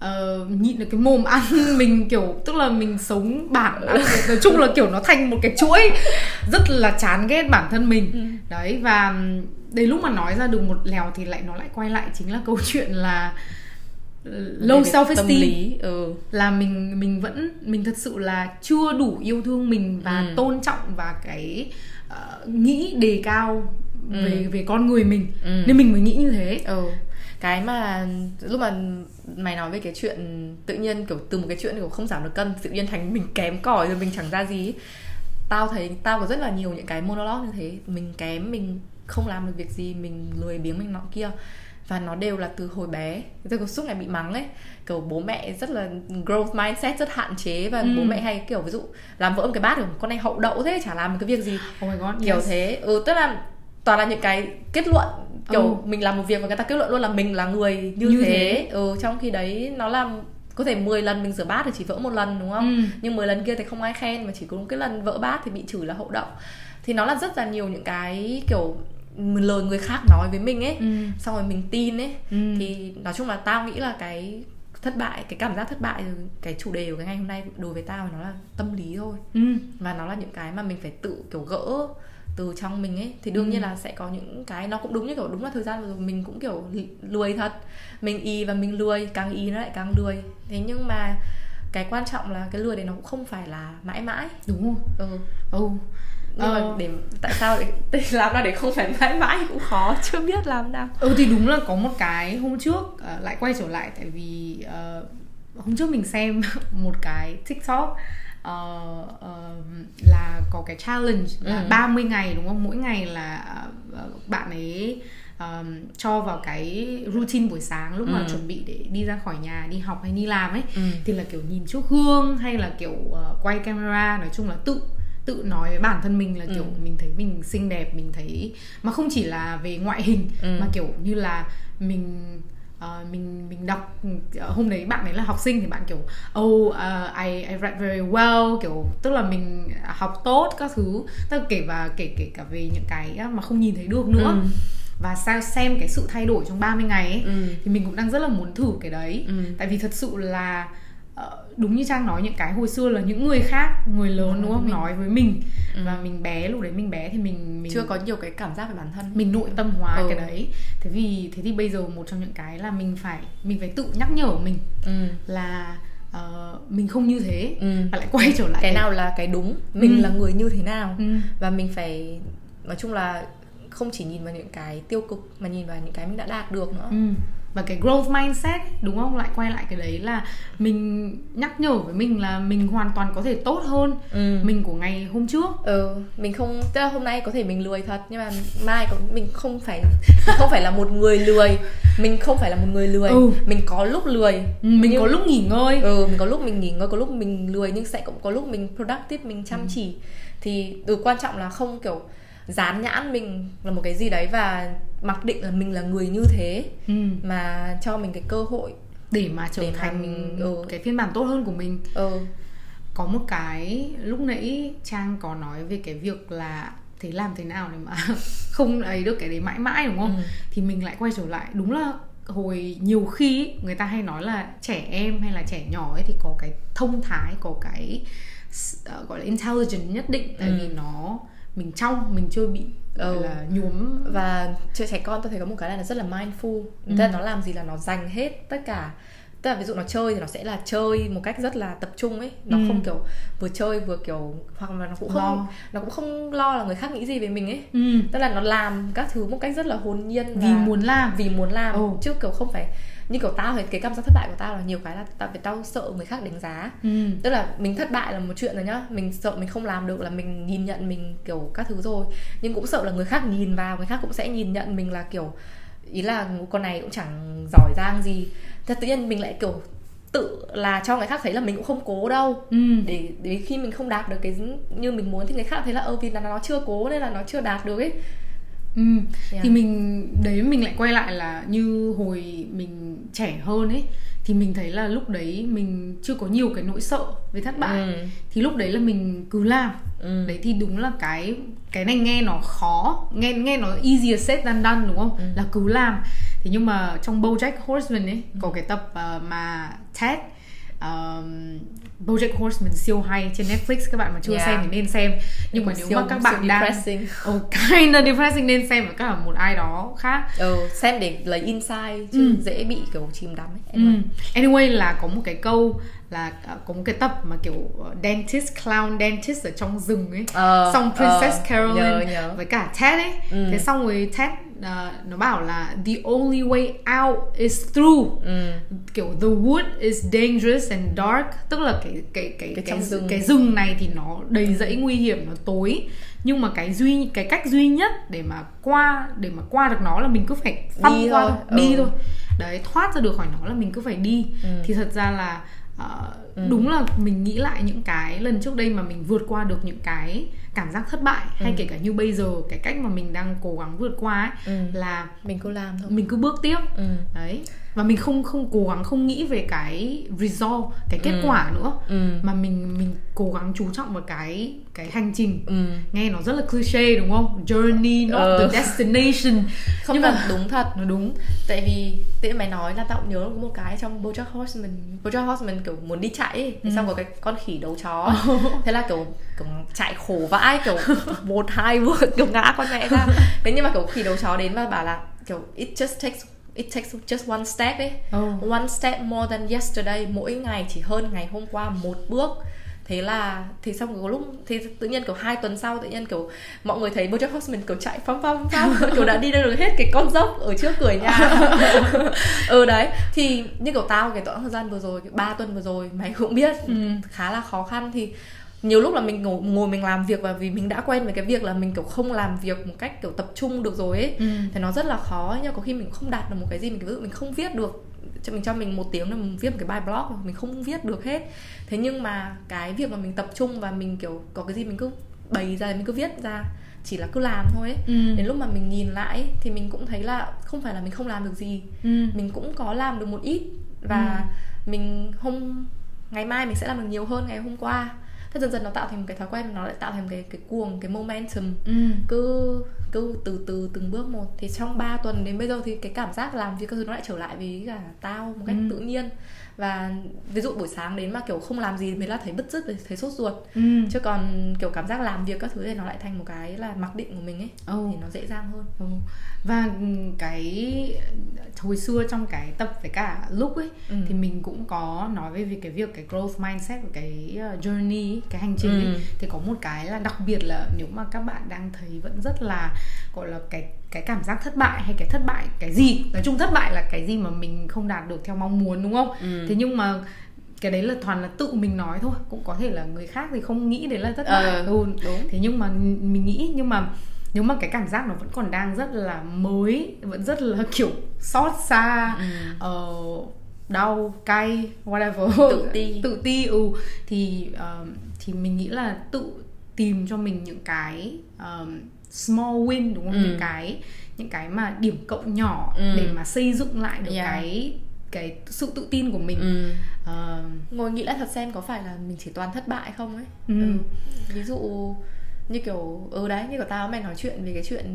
uh, nhịn được cái mồm ăn mình kiểu tức là mình sống bản ăn nói chung là kiểu nó thành một cái chuỗi rất là chán ghét bản thân mình ừ. đấy và đến lúc mà nói ra được một lèo thì lại nó lại quay lại chính là câu chuyện là low self esteem ừ. là mình mình vẫn mình thật sự là chưa đủ yêu thương mình và ừ. tôn trọng và cái uh, nghĩ đề cao ừ. về về con người mình ừ. nên mình mới nghĩ như thế ừ cái mà lúc mà mày nói về cái chuyện tự nhiên kiểu từ một cái chuyện kiểu không giảm được cân tự nhiên thành mình kém cỏi rồi mình chẳng ra gì tao thấy tao có rất là nhiều những cái monologue như thế. Mình kém mình không làm được việc gì mình lười biếng mình nọ kia. Và nó đều là từ hồi bé. Tôi có suốt ngày bị mắng ấy. Kiểu bố mẹ rất là growth mindset rất hạn chế và ừ. bố mẹ hay kiểu ví dụ làm vỡ một cái bát rồi con này hậu đậu thế chả làm một cái việc gì. Oh my God, kiểu yes. thế. Ừ tức là toàn là những cái kết luận kiểu ừ. mình làm một việc và người ta kết luận luôn là mình là người như, như thế. thế ừ trong khi đấy nó làm có thể 10 lần mình rửa bát thì chỉ vỡ một lần đúng không ừ. nhưng 10 lần kia thì không ai khen mà chỉ có cái lần vỡ bát thì bị chửi là hậu đậu thì nó là rất là nhiều những cái kiểu lời người khác nói với mình ấy ừ. xong rồi mình tin ấy ừ. thì nói chung là tao nghĩ là cái thất bại cái cảm giác thất bại cái chủ đề của cái ngày hôm nay đối với tao nó là tâm lý thôi ừ. và nó là những cái mà mình phải tự kiểu gỡ từ trong mình ấy thì đương ừ. nhiên là sẽ có những cái nó cũng đúng như kiểu đúng là thời gian rồi mình cũng kiểu lười thật. Mình y và mình lười càng y nó lại càng lười. Thế nhưng mà cái quan trọng là cái lười đấy nó cũng không phải là mãi mãi. Đúng không? Ừ. Ừ. Nhưng ờ. mà để tại sao để, làm ra để không phải mãi mãi cũng khó chưa biết làm nào. Ừ thì đúng là có một cái hôm trước uh, lại quay trở lại tại vì uh, hôm trước mình xem một cái tiktok uh, uh, là có cái challenge là ừ. 30 ngày đúng không mỗi ngày là uh, bạn ấy um, cho vào cái routine buổi sáng lúc ừ. mà chuẩn bị để đi ra khỏi nhà đi học hay đi làm ấy ừ. thì là kiểu nhìn trước gương hay là kiểu uh, quay camera nói chung là tự tự nói với bản thân mình là kiểu ừ. mình thấy mình xinh đẹp mình thấy mà không chỉ là về ngoại hình ừ. mà kiểu như là mình uh, uh, mình mình đọc hôm đấy bạn ấy là học sinh thì bạn kiểu oh uh, I I read very well. Kiểu tức là mình học tốt các thứ. Tức là kể và kể kể cả về những cái mà không nhìn thấy được nữa. Ừ. Và sao xem cái sự thay đổi trong 30 ngày ấy ừ. thì mình cũng đang rất là muốn thử cái đấy. Ừ. tại vì thật sự là Ờ, đúng như trang nói những cái hồi xưa là những người khác người lớn ừ, đúng không mình. nói với mình ừ. và mình bé lúc đấy mình bé thì mình mình chưa có nhiều cái cảm giác về bản thân mình nội tâm hóa ừ. cái đấy thế vì thế thì bây giờ một trong những cái là mình phải mình phải tự nhắc nhở mình ừ. là uh, mình không như thế ừ. và lại quay trở lại cái, cái nào là cái đúng mình ừ. là người như thế nào ừ. và mình phải nói chung là không chỉ nhìn vào những cái tiêu cực mà nhìn vào những cái mình đã đạt được nữa ừ và cái growth mindset đúng không? Lại quay lại cái đấy là mình nhắc nhở với mình là mình hoàn toàn có thể tốt hơn ừ. mình của ngày hôm trước. Ừ mình không tức là hôm nay có thể mình lười thật nhưng mà mai có, mình không phải mình không phải là một người lười. Mình không phải là một người lười. Ừ. mình có lúc lười. Ừ, mình nhưng, có lúc nghỉ ngơi. Ừ mình có lúc mình nghỉ ngơi có lúc mình lười nhưng sẽ cũng có lúc mình productive mình chăm ừ. chỉ. Thì từ quan trọng là không kiểu dán nhãn mình là một cái gì đấy và mặc định là mình là người như thế ừ. mà cho mình cái cơ hội để mà trở để thành mình ừ. cái phiên bản tốt hơn của mình ừ. có một cái lúc nãy trang có nói về cái việc là thế làm thế nào để mà không ấy được cái đấy mãi mãi đúng không ừ. thì mình lại quay trở lại đúng là hồi nhiều khi người ta hay nói là trẻ em hay là trẻ nhỏ ấy thì có cái thông thái có cái uh, gọi là intelligent nhất định tại ừ. vì nó mình trong mình chưa bị ừ. là nhuốm và chơi trẻ con tôi thấy có một cái là nó rất là mindful ừ. tức là nó làm gì là nó dành hết tất cả tức là ví dụ nó chơi thì nó sẽ là chơi một cách rất là tập trung ấy nó ừ. không kiểu vừa chơi vừa kiểu hoặc là nó cũng không lo. nó cũng không lo là người khác nghĩ gì về mình ấy ừ. tức là nó làm các thứ một cách rất là hồn nhiên vì muốn làm vì muốn làm ừ. chứ kiểu không phải như kiểu tao thì cái cảm giác thất bại của tao là nhiều cái là tao phải tao sợ người khác đánh giá. Ừ. tức là mình thất bại là một chuyện rồi nhá. Mình sợ mình không làm được là mình nhìn nhận mình kiểu các thứ rồi. Nhưng cũng sợ là người khác nhìn vào người khác cũng sẽ nhìn nhận mình là kiểu ý là con này cũng chẳng giỏi giang gì. Thế tự nhiên mình lại kiểu tự là cho người khác thấy là mình cũng không cố đâu. Ừ. để để khi mình không đạt được cái như mình muốn thì người khác thấy là ơ vì là nó chưa cố nên là nó chưa đạt được ấy ừ. yeah. thì mình đấy mình lại quay lại là như hồi mình trẻ hơn ấy thì mình thấy là lúc đấy mình chưa có nhiều cái nỗi sợ về thất bại ừ. thì lúc đấy là mình cứ làm ừ. đấy thì đúng là cái cái này nghe nó khó nghe nghe nó easier said than done đúng không ừ. là cứ làm thế nhưng mà trong BoJack Horseman ấy ừ. có cái tập uh, mà Ted um, BoJack Horseman siêu hay trên Netflix các bạn mà chưa yeah. xem thì nên xem nhưng mà nếu siêu, mà các bạn đang oh, kind of depressing nên xem với cả một ai đó khác ừ, xem để lấy insight chứ ừ. dễ bị kiểu chìm đắm ấy. Anyway. Ừ. anyway là có một cái câu là có một cái tập mà kiểu uh, dentist clown dentist ở trong rừng ấy uh, xong Princess uh, Caroline nhớ, nhớ. với cả Ted ấy ừ. thế xong rồi Ted uh, nó bảo là the only way out is through ừ. kiểu the wood is dangerous and dark tức là cái cái cái cái, cái, rừng. cái rừng này thì nó đầy rẫy nguy hiểm nó tối nhưng mà cái duy cái cách duy nhất để mà qua để mà qua được nó là mình cứ phải đi qua thôi, thôi. đi ừ. thôi đấy thoát ra được khỏi nó là mình cứ phải đi ừ. thì thật ra là uh, ừ. đúng là mình nghĩ lại những cái lần trước đây mà mình vượt qua được những cái cảm giác thất bại ừ. hay kể cả như bây giờ cái cách mà mình đang cố gắng vượt qua ấy ừ. là mình cứ làm thôi mình cứ bước tiếp ừ. đấy và mình không không cố gắng không nghĩ về cái result cái kết ừ. quả nữa ừ. mà mình mình cố gắng chú trọng vào cái cái hành trình ừ. nghe nó rất là cliché đúng không journey not ừ. the destination không nhưng mà đúng thật nó đúng tại vì tự mày nói là tao cũng nhớ một cái trong BoJack Horseman BoJack Horseman kiểu muốn đi chạy ấy, ừ. xong có cái con khỉ đấu chó. Thế là kiểu kiểu chạy khổ vãi kiểu một hai bước kiểu ngã con mẹ ra. Thế nhưng mà kiểu khỉ đấu chó đến và bảo là kiểu it just takes it takes just one step ấy. Oh. one step more than yesterday. Mỗi ngày chỉ hơn ngày hôm qua một bước thế là thì xong có lúc thì tự nhiên kiểu hai tuần sau tự nhiên kiểu mọi người thấy BoJack Horseman kiểu chạy phăm phăm phăm kiểu đã đi được hết cái con dốc ở trước cửa nhà. Ừ đấy. Thì như kiểu tao cái đoạn thời gian vừa rồi ba tuần vừa rồi mày cũng biết ừ. khá là khó khăn. Thì nhiều lúc là mình ngồi, ngồi mình làm việc và vì mình đã quen với cái việc là mình kiểu không làm việc một cách kiểu tập trung được rồi ấy ừ. thì nó rất là khó nhưng có khi mình không đạt được một cái gì mình ví dụ mình không viết được cho mình cho mình một tiếng để mình viết một cái bài blog mình không viết được hết thế nhưng mà cái việc mà mình tập trung và mình kiểu có cái gì mình cứ bày ra mình cứ viết ra chỉ là cứ làm thôi ấy. Ừ. đến lúc mà mình nhìn lại ấy, thì mình cũng thấy là không phải là mình không làm được gì Ừ. mình cũng có làm được một ít và mình hôm ngày mai mình sẽ làm được nhiều hơn ngày hôm qua thế dần dần nó tạo thành một cái thói quen nó lại tạo thành một cái cái cuồng cái momentum Ừ. cứ cứ từ từ từng bước một thì trong 3 tuần đến bây giờ thì cái cảm giác làm việc các thứ nó lại trở lại với cả tao một cách Ừ. tự nhiên và ví dụ buổi sáng đến mà kiểu không làm gì mới là thấy bứt rứt thấy sốt ruột Ừ. chứ còn kiểu cảm giác làm việc các thứ thì nó lại thành một cái là mặc định của mình ấy Ồ. thì nó dễ dàng hơn Ừ. và cái hồi xưa trong cái tập với cả lúc ấy Ừ. thì mình cũng có nói về việc cái việc cái growth mindset và cái uh, journey ấy, cái hành trình ấy Ừ. thì có một cái là đặc biệt là nếu mà các bạn đang thấy vẫn rất là gọi là cái cái cảm giác thất bại hay cái thất bại cái gì nói chung thất bại là cái gì mà mình không đạt được theo mong muốn đúng không Ừ. thế nhưng mà cái đấy là toàn là tự mình nói thôi cũng có thể là người khác thì không nghĩ đấy là thất Ờ, bại ừ, đúng. thế nhưng mà mình nghĩ nhưng mà nếu mà cái cảm giác nó vẫn còn đang rất là mới vẫn rất là kiểu xót xa Ừ. ờ, đau cay whatever Tự ti. tự ti ừ thì um, thì mình nghĩ là tự tìm cho mình những cái um, small win đúng không Ừ. những cái những cái mà điểm cộng nhỏ Ừ. để mà xây dựng lại được Yeah. cái cái sự tự tin của mình Ừ. Ờ, ngồi nghĩ lại thật xem có phải là mình chỉ toàn thất bại không ấy Ừ. ví dụ như kiểu ừ đấy như của tao mày nói chuyện về cái chuyện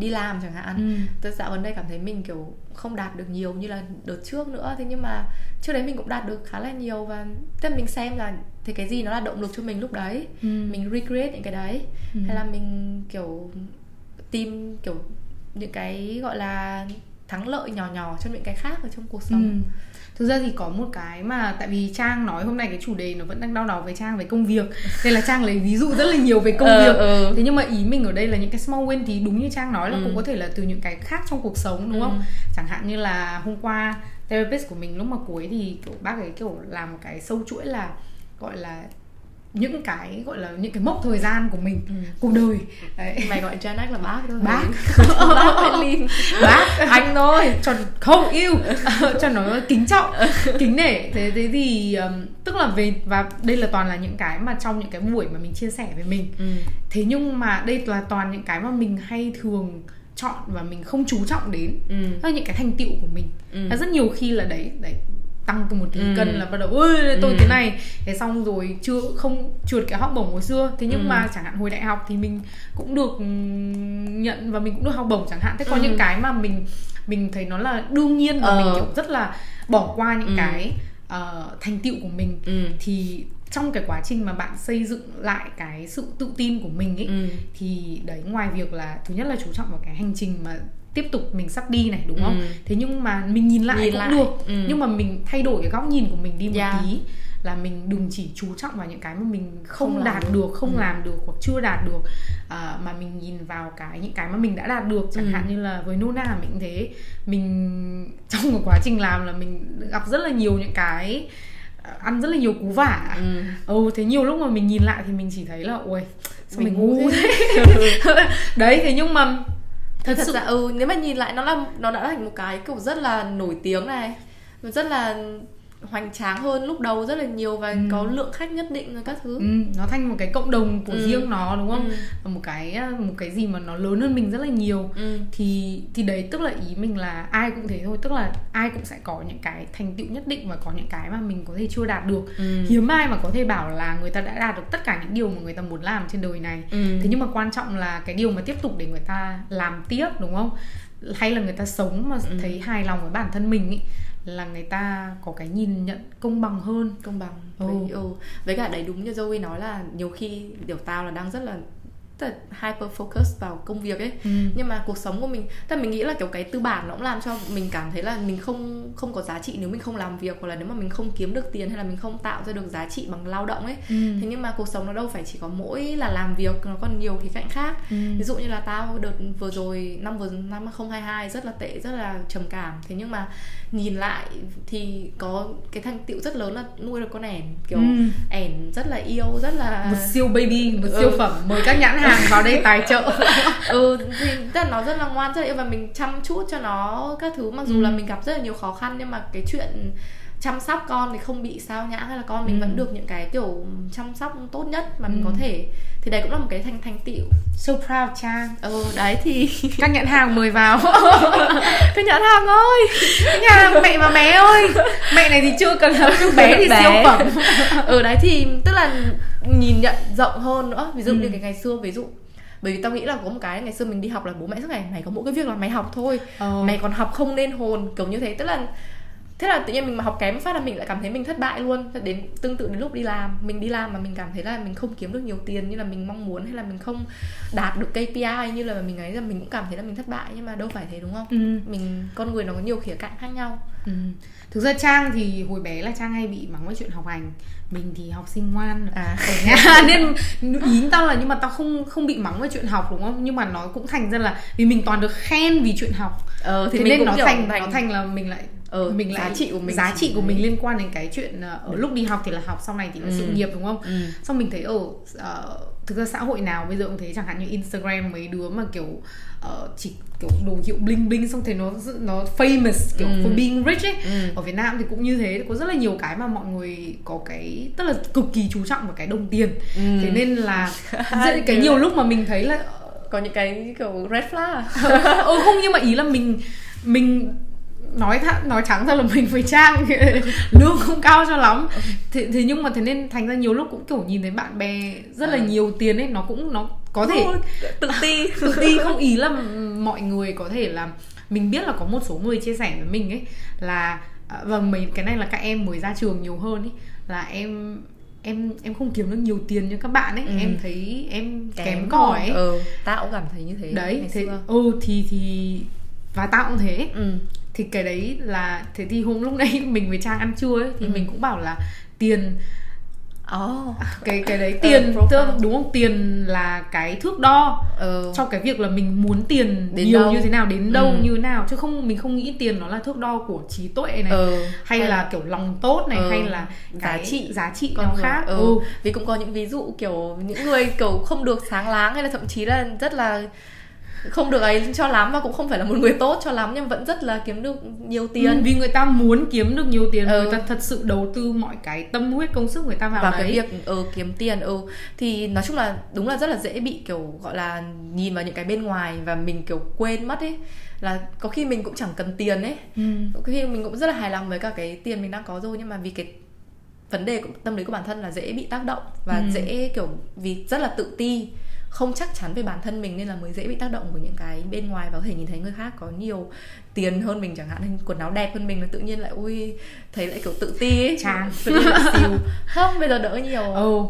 đi làm chẳng hạn Ừ. tôi dạo gần đây cảm thấy mình kiểu không đạt được nhiều như là đợt trước nữa thế nhưng mà trước đấy mình cũng đạt được khá là nhiều và tức là mình xem là thì cái gì nó là động lực cho mình lúc đấy Ừ. mình recreate những cái đấy Ừ. hay là mình kiểu tìm kiểu những cái gọi là thắng lợi nhỏ nhỏ trong những cái khác ở trong cuộc sống Ừ. Thực ra thì có một cái mà tại vì Trang nói hôm nay cái chủ đề nó vẫn đang đau đầu với Trang về công việc Nên là Trang lấy ví dụ rất là nhiều về công Ờ, việc ừ. Thế nhưng mà ý mình ở đây là những cái small win thì đúng như Trang nói là Ừ. cũng có thể là từ những cái khác trong cuộc sống đúng Ừ. không? Chẳng hạn như là hôm qua therapist của mình lúc mà cuối thì kiểu bác ấy kiểu làm một cái sâu chuỗi là gọi là những cái gọi là những cái mốc thời gian của mình Ừ. cuộc đời đấy mày gọi Gen X là bác thôi Bác. bác Linh bác anh thôi cho không yêu cho nó kính trọng kính nể thế thế thì um, tức là về và đây là toàn là những cái mà trong những cái buổi mà mình chia sẻ với mình ừ. thế nhưng mà đây là toàn những cái mà mình hay thường chọn và mình không chú trọng đến Ừ. những cái thành tựu của mình Ừ. Rất nhiều khi là đấy đấy tăng từ một tí Ừ. cân là bắt đầu ơi tôi Ừ. thế này thế xong rồi chưa không trượt cái học bổng hồi xưa thế nhưng Ừ. mà chẳng hạn hồi đại học thì mình cũng được ừm, nhận và mình cũng được học bổng chẳng hạn thế có Ừ. những cái mà mình mình thấy nó là đương nhiên và Ờ. mình kiểu rất là bỏ qua những Ừ. cái ờ, thành tựu của mình Ừ. thì trong cái quá trình mà bạn xây dựng lại cái sự tự tin của mình ấy Ừ. thì đấy ngoài việc là thứ nhất là chú trọng vào cái hành trình mà tiếp tục mình sắp đi này đúng không Ừ. thế nhưng mà mình nhìn lại Nhìn cũng lại. được Ừ. nhưng mà mình thay đổi cái góc nhìn của mình đi một Yeah. tí là mình đừng chỉ chú trọng vào những cái mà mình không, Không đạt được. được, không Ừ. làm được hoặc chưa đạt được à, mà mình nhìn vào cái những cái mà mình đã đạt được chẳng Ừ. hạn như là với Nona mình cũng thế mình trong một quá trình làm là mình gặp rất là nhiều những cái à, ăn rất là nhiều cú vả Ừ. ừ thế nhiều lúc mà mình nhìn lại thì mình chỉ thấy là ôi sao mình, Mình ngu thế đấy thế nhưng mà thật, thật sự ra ừ nếu mà nhìn lại nó là nó đã thành một cái kiểu rất là nổi tiếng này. Rất là hoành tráng hơn lúc đầu rất là nhiều và Ừ. có lượng khách nhất định rồi các thứ ừ, nó thành một cái cộng đồng của Ừ. riêng nó đúng không Ừ. Và một cái một cái gì mà nó lớn hơn mình rất là nhiều ừ. thì thì đấy tức là ý mình là ai cũng thế thôi tức là ai cũng sẽ có những cái thành tựu nhất định và có những cái mà mình có thể chưa đạt được Ừ. hiếm ai mà có thể bảo là người ta đã đạt được tất cả những điều mà người ta muốn làm trên đời này Ừ. thế nhưng mà quan trọng là cái điều mà tiếp tục để người ta làm tiếp đúng không hay là người ta sống mà Ừ. thấy hài lòng với bản thân mình ý là người ta có cái nhìn nhận công bằng hơn công bằng Ừ. với, ừ. với cả đấy đúng như Zoe nói là nhiều khi điều tao là đang rất là rất là hyper focus vào công việc ấy Ừ. nhưng mà cuộc sống của mình tức là mình nghĩ là kiểu cái tư bản nó cũng làm cho mình cảm thấy là mình không không có giá trị nếu mình không làm việc hoặc là nếu mà mình không kiếm được tiền hay là mình không tạo ra được giá trị bằng lao động ấy Ừ. thế nhưng mà cuộc sống nó đâu phải chỉ có mỗi là làm việc nó còn nhiều khía cạnh khác Ừ. ví dụ như là tao đợt vừa rồi năm vừa năm 2022 rất là tệ rất là trầm cảm thế nhưng mà nhìn lại thì có cái thành tựu rất lớn là nuôi được con ẻn kiểu Ừ. ẻn rất là yêu rất là một siêu baby một Ừ. siêu phẩm mời các nhãn hàng vào đây tài trợ ừ thì tức là nó rất là ngoan rất là yêu và mình chăm chút cho nó các thứ mặc dù Ừ. là mình gặp rất là nhiều khó khăn nhưng mà cái chuyện chăm sóc con thì không bị sao nhãng hay là con mình Ừ. vẫn được những cái kiểu chăm sóc tốt nhất mà mình Ừ. có thể thì đấy cũng là một cái thành thành tựu so proud Trang ừ đấy thì các nhãn hàng mời vào cái nhãn hàng ơi các nhà hàng mẹ và bé ơi mẹ này thì chưa cần là siêu bé thì Bé. siêu phẩm ừ đấy thì tức là nhìn nhận rộng hơn nữa ví dụ Ừ. như cái ngày xưa ví dụ bởi vì tao nghĩ là có một cái ngày xưa mình đi học là bố mẹ suốt ngày mày có mỗi cái việc là mày học thôi Ờ. mày còn học không nên hồn kiểu như thế tức là thế là tự nhiên mình mà học kém phát là mình lại cảm thấy mình thất bại luôn. Đến tương tự đến lúc đi làm mình đi làm mà mình cảm thấy là mình không kiếm được nhiều tiền như là mình mong muốn hay là mình không đạt được KPI như là mình ấy là mình cũng cảm thấy là mình thất bại. Nhưng mà đâu phải thế đúng không? Ừ. mình con người nó có nhiều khía cạnh khác nhau. Ừ. Thực ra Trang thì hồi bé là Trang hay bị mắng với chuyện học hành. Mình thì học sinh ngoan. À. Ở nhà. Nên ý tao là nhưng mà tao không không bị mắng với chuyện học đúng không? Nhưng mà nó cũng thành ra là Vì mình toàn được khen vì chuyện học. Ờ, thì Thế mình nên cũng nó kiểu thành, nó thành là mình lại ờ, mình lại giá trị của mình giá trị của mình liên quan đến cái chuyện ờ, ở lúc đi học thì là học sau này thì là Ừ. sự nghiệp đúng không ừ. xong mình thấy ở ờ, thực ra xã hội nào bây giờ cũng thế chẳng hạn như Instagram mấy đứa mà kiểu ờ, chỉ kiểu đồ hiệu bling bling xong thấy nó nó famous kiểu Ừ. for being rich ấy Ừ. ở Việt Nam thì cũng như thế có rất là nhiều cái mà mọi người có cái tức là cực kỳ chú trọng vào cái đồng tiền Ừ. thế nên là cái nhiều lúc mà mình thấy là có những cái kiểu red flag à? ừ không nhưng mà ý là mình mình nói th- nói trắng ra là mình phải trang lương không cao cho lắm. Thế, thế nhưng mà thế nên thành ra nhiều lúc cũng kiểu nhìn thấy bạn bè rất là À. nhiều tiền ấy nó cũng nó có thể tự ti. tự ti không ý là mọi người có thể là mình biết là có một số người chia sẻ với mình ấy là à, vâng mấy cái này là các em mới ra trường nhiều hơn ấy là em em em không kiếm được nhiều tiền như các bạn ấy. Ừ. em thấy em kém, cỏi. ấy. Ừ tao cũng cảm thấy như thế đấy thế ừ thì thì và tao cũng thế. Ừ thì cái đấy là thế thì hôm lúc nãy mình với trang ăn trưa ấy thì Ừ. mình cũng bảo là tiền oh cái cái đấy tiền profound. tương đúng không tiền là cái thước đo ừ cho cái việc là mình muốn tiền Đến nhiều đâu. như thế nào đến đâu Ừ. như thế nào chứ không mình không nghĩ tiền nó là thước đo của trí tuệ này ừ hay là kiểu lòng tốt này Ừ. hay là giá cái trị giá trị con người. khác ừ. ừ. vì cũng có những ví dụ kiểu những người kiểu không được sáng láng hay là thậm chí là rất là không được ấy cho lắm và cũng không phải là một người tốt cho lắm nhưng vẫn rất là kiếm được nhiều tiền Ừ, vì người ta muốn kiếm được nhiều tiền Ừ. người ta thật sự đầu tư mọi cái tâm huyết công sức người ta vào và đấy cái việc ừ, kiếm tiền ừ thì nói chung là đúng là rất là dễ bị kiểu gọi là nhìn vào những cái bên ngoài và mình kiểu quên mất ấy là có khi mình cũng chẳng cần tiền ấy ừ. có khi mình cũng rất là hài lòng với cả cái tiền mình đang có rồi nhưng mà vì cái vấn đề tâm lý của bản thân là dễ bị tác động và Ừ. dễ kiểu vì rất là tự ti không chắc chắn về bản thân mình nên là mới dễ bị tác động của những cái bên ngoài và có thể nhìn thấy người khác có nhiều tiền hơn mình chẳng hạn hay quần áo đẹp hơn mình là tự nhiên lại ui thấy lại kiểu tự ti ấy. Chán. xìu. Không bây giờ đỡ nhiều. Ừ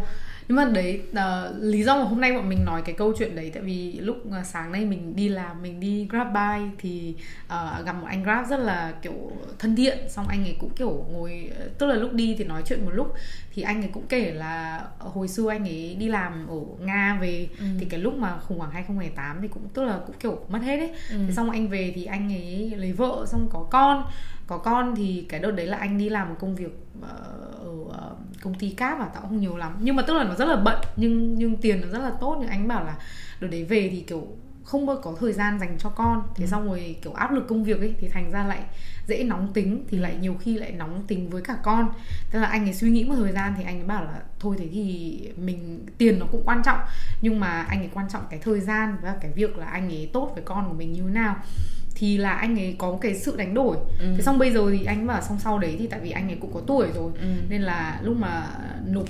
nhưng mà đấy ờ, lý do mà hôm nay bọn mình nói cái câu chuyện đấy tại vì lúc ờ, sáng nay mình đi làm mình đi grab by thì ờ, gặp một anh grab rất là kiểu thân thiện. Xong anh ấy cũng kiểu ngồi tức là lúc đi thì nói chuyện một lúc. Thì anh ấy cũng kể là hồi xưa anh ấy đi làm ở nga về. Ừ. thì cái lúc mà khủng hoảng 2008 thì cũng tức là cũng kiểu mất hết ấy. Ừ. Thế xong anh về thì anh ấy lấy vợ xong có con có con thì cái đợt đấy là anh đi làm một công việc ờ, ở ờ, công ty cáp và tạo không nhiều lắm. Nhưng mà tức là nó rất là bận nhưng nhưng tiền nó rất là tốt. Nhưng anh bảo là đợt đấy về thì kiểu không bao có thời gian dành cho con. Thế Ừ. xong rồi kiểu áp lực công việc ấy thì thành ra lại dễ nóng tính thì lại nhiều khi lại nóng tính với cả con. Tức là anh ấy suy nghĩ một thời gian thì anh ấy bảo là thôi thế thì mình tiền nó cũng quan trọng. Nhưng mà anh ấy quan trọng cái thời gian và cái việc là anh ấy tốt với con của mình như thế nào thì là anh ấy có cái sự đánh đổi Ừ. thế xong bây giờ thì anh bảo xong sau đấy thì tại vì anh ấy cũng có tuổi rồi Ừ. nên là lúc mà nộp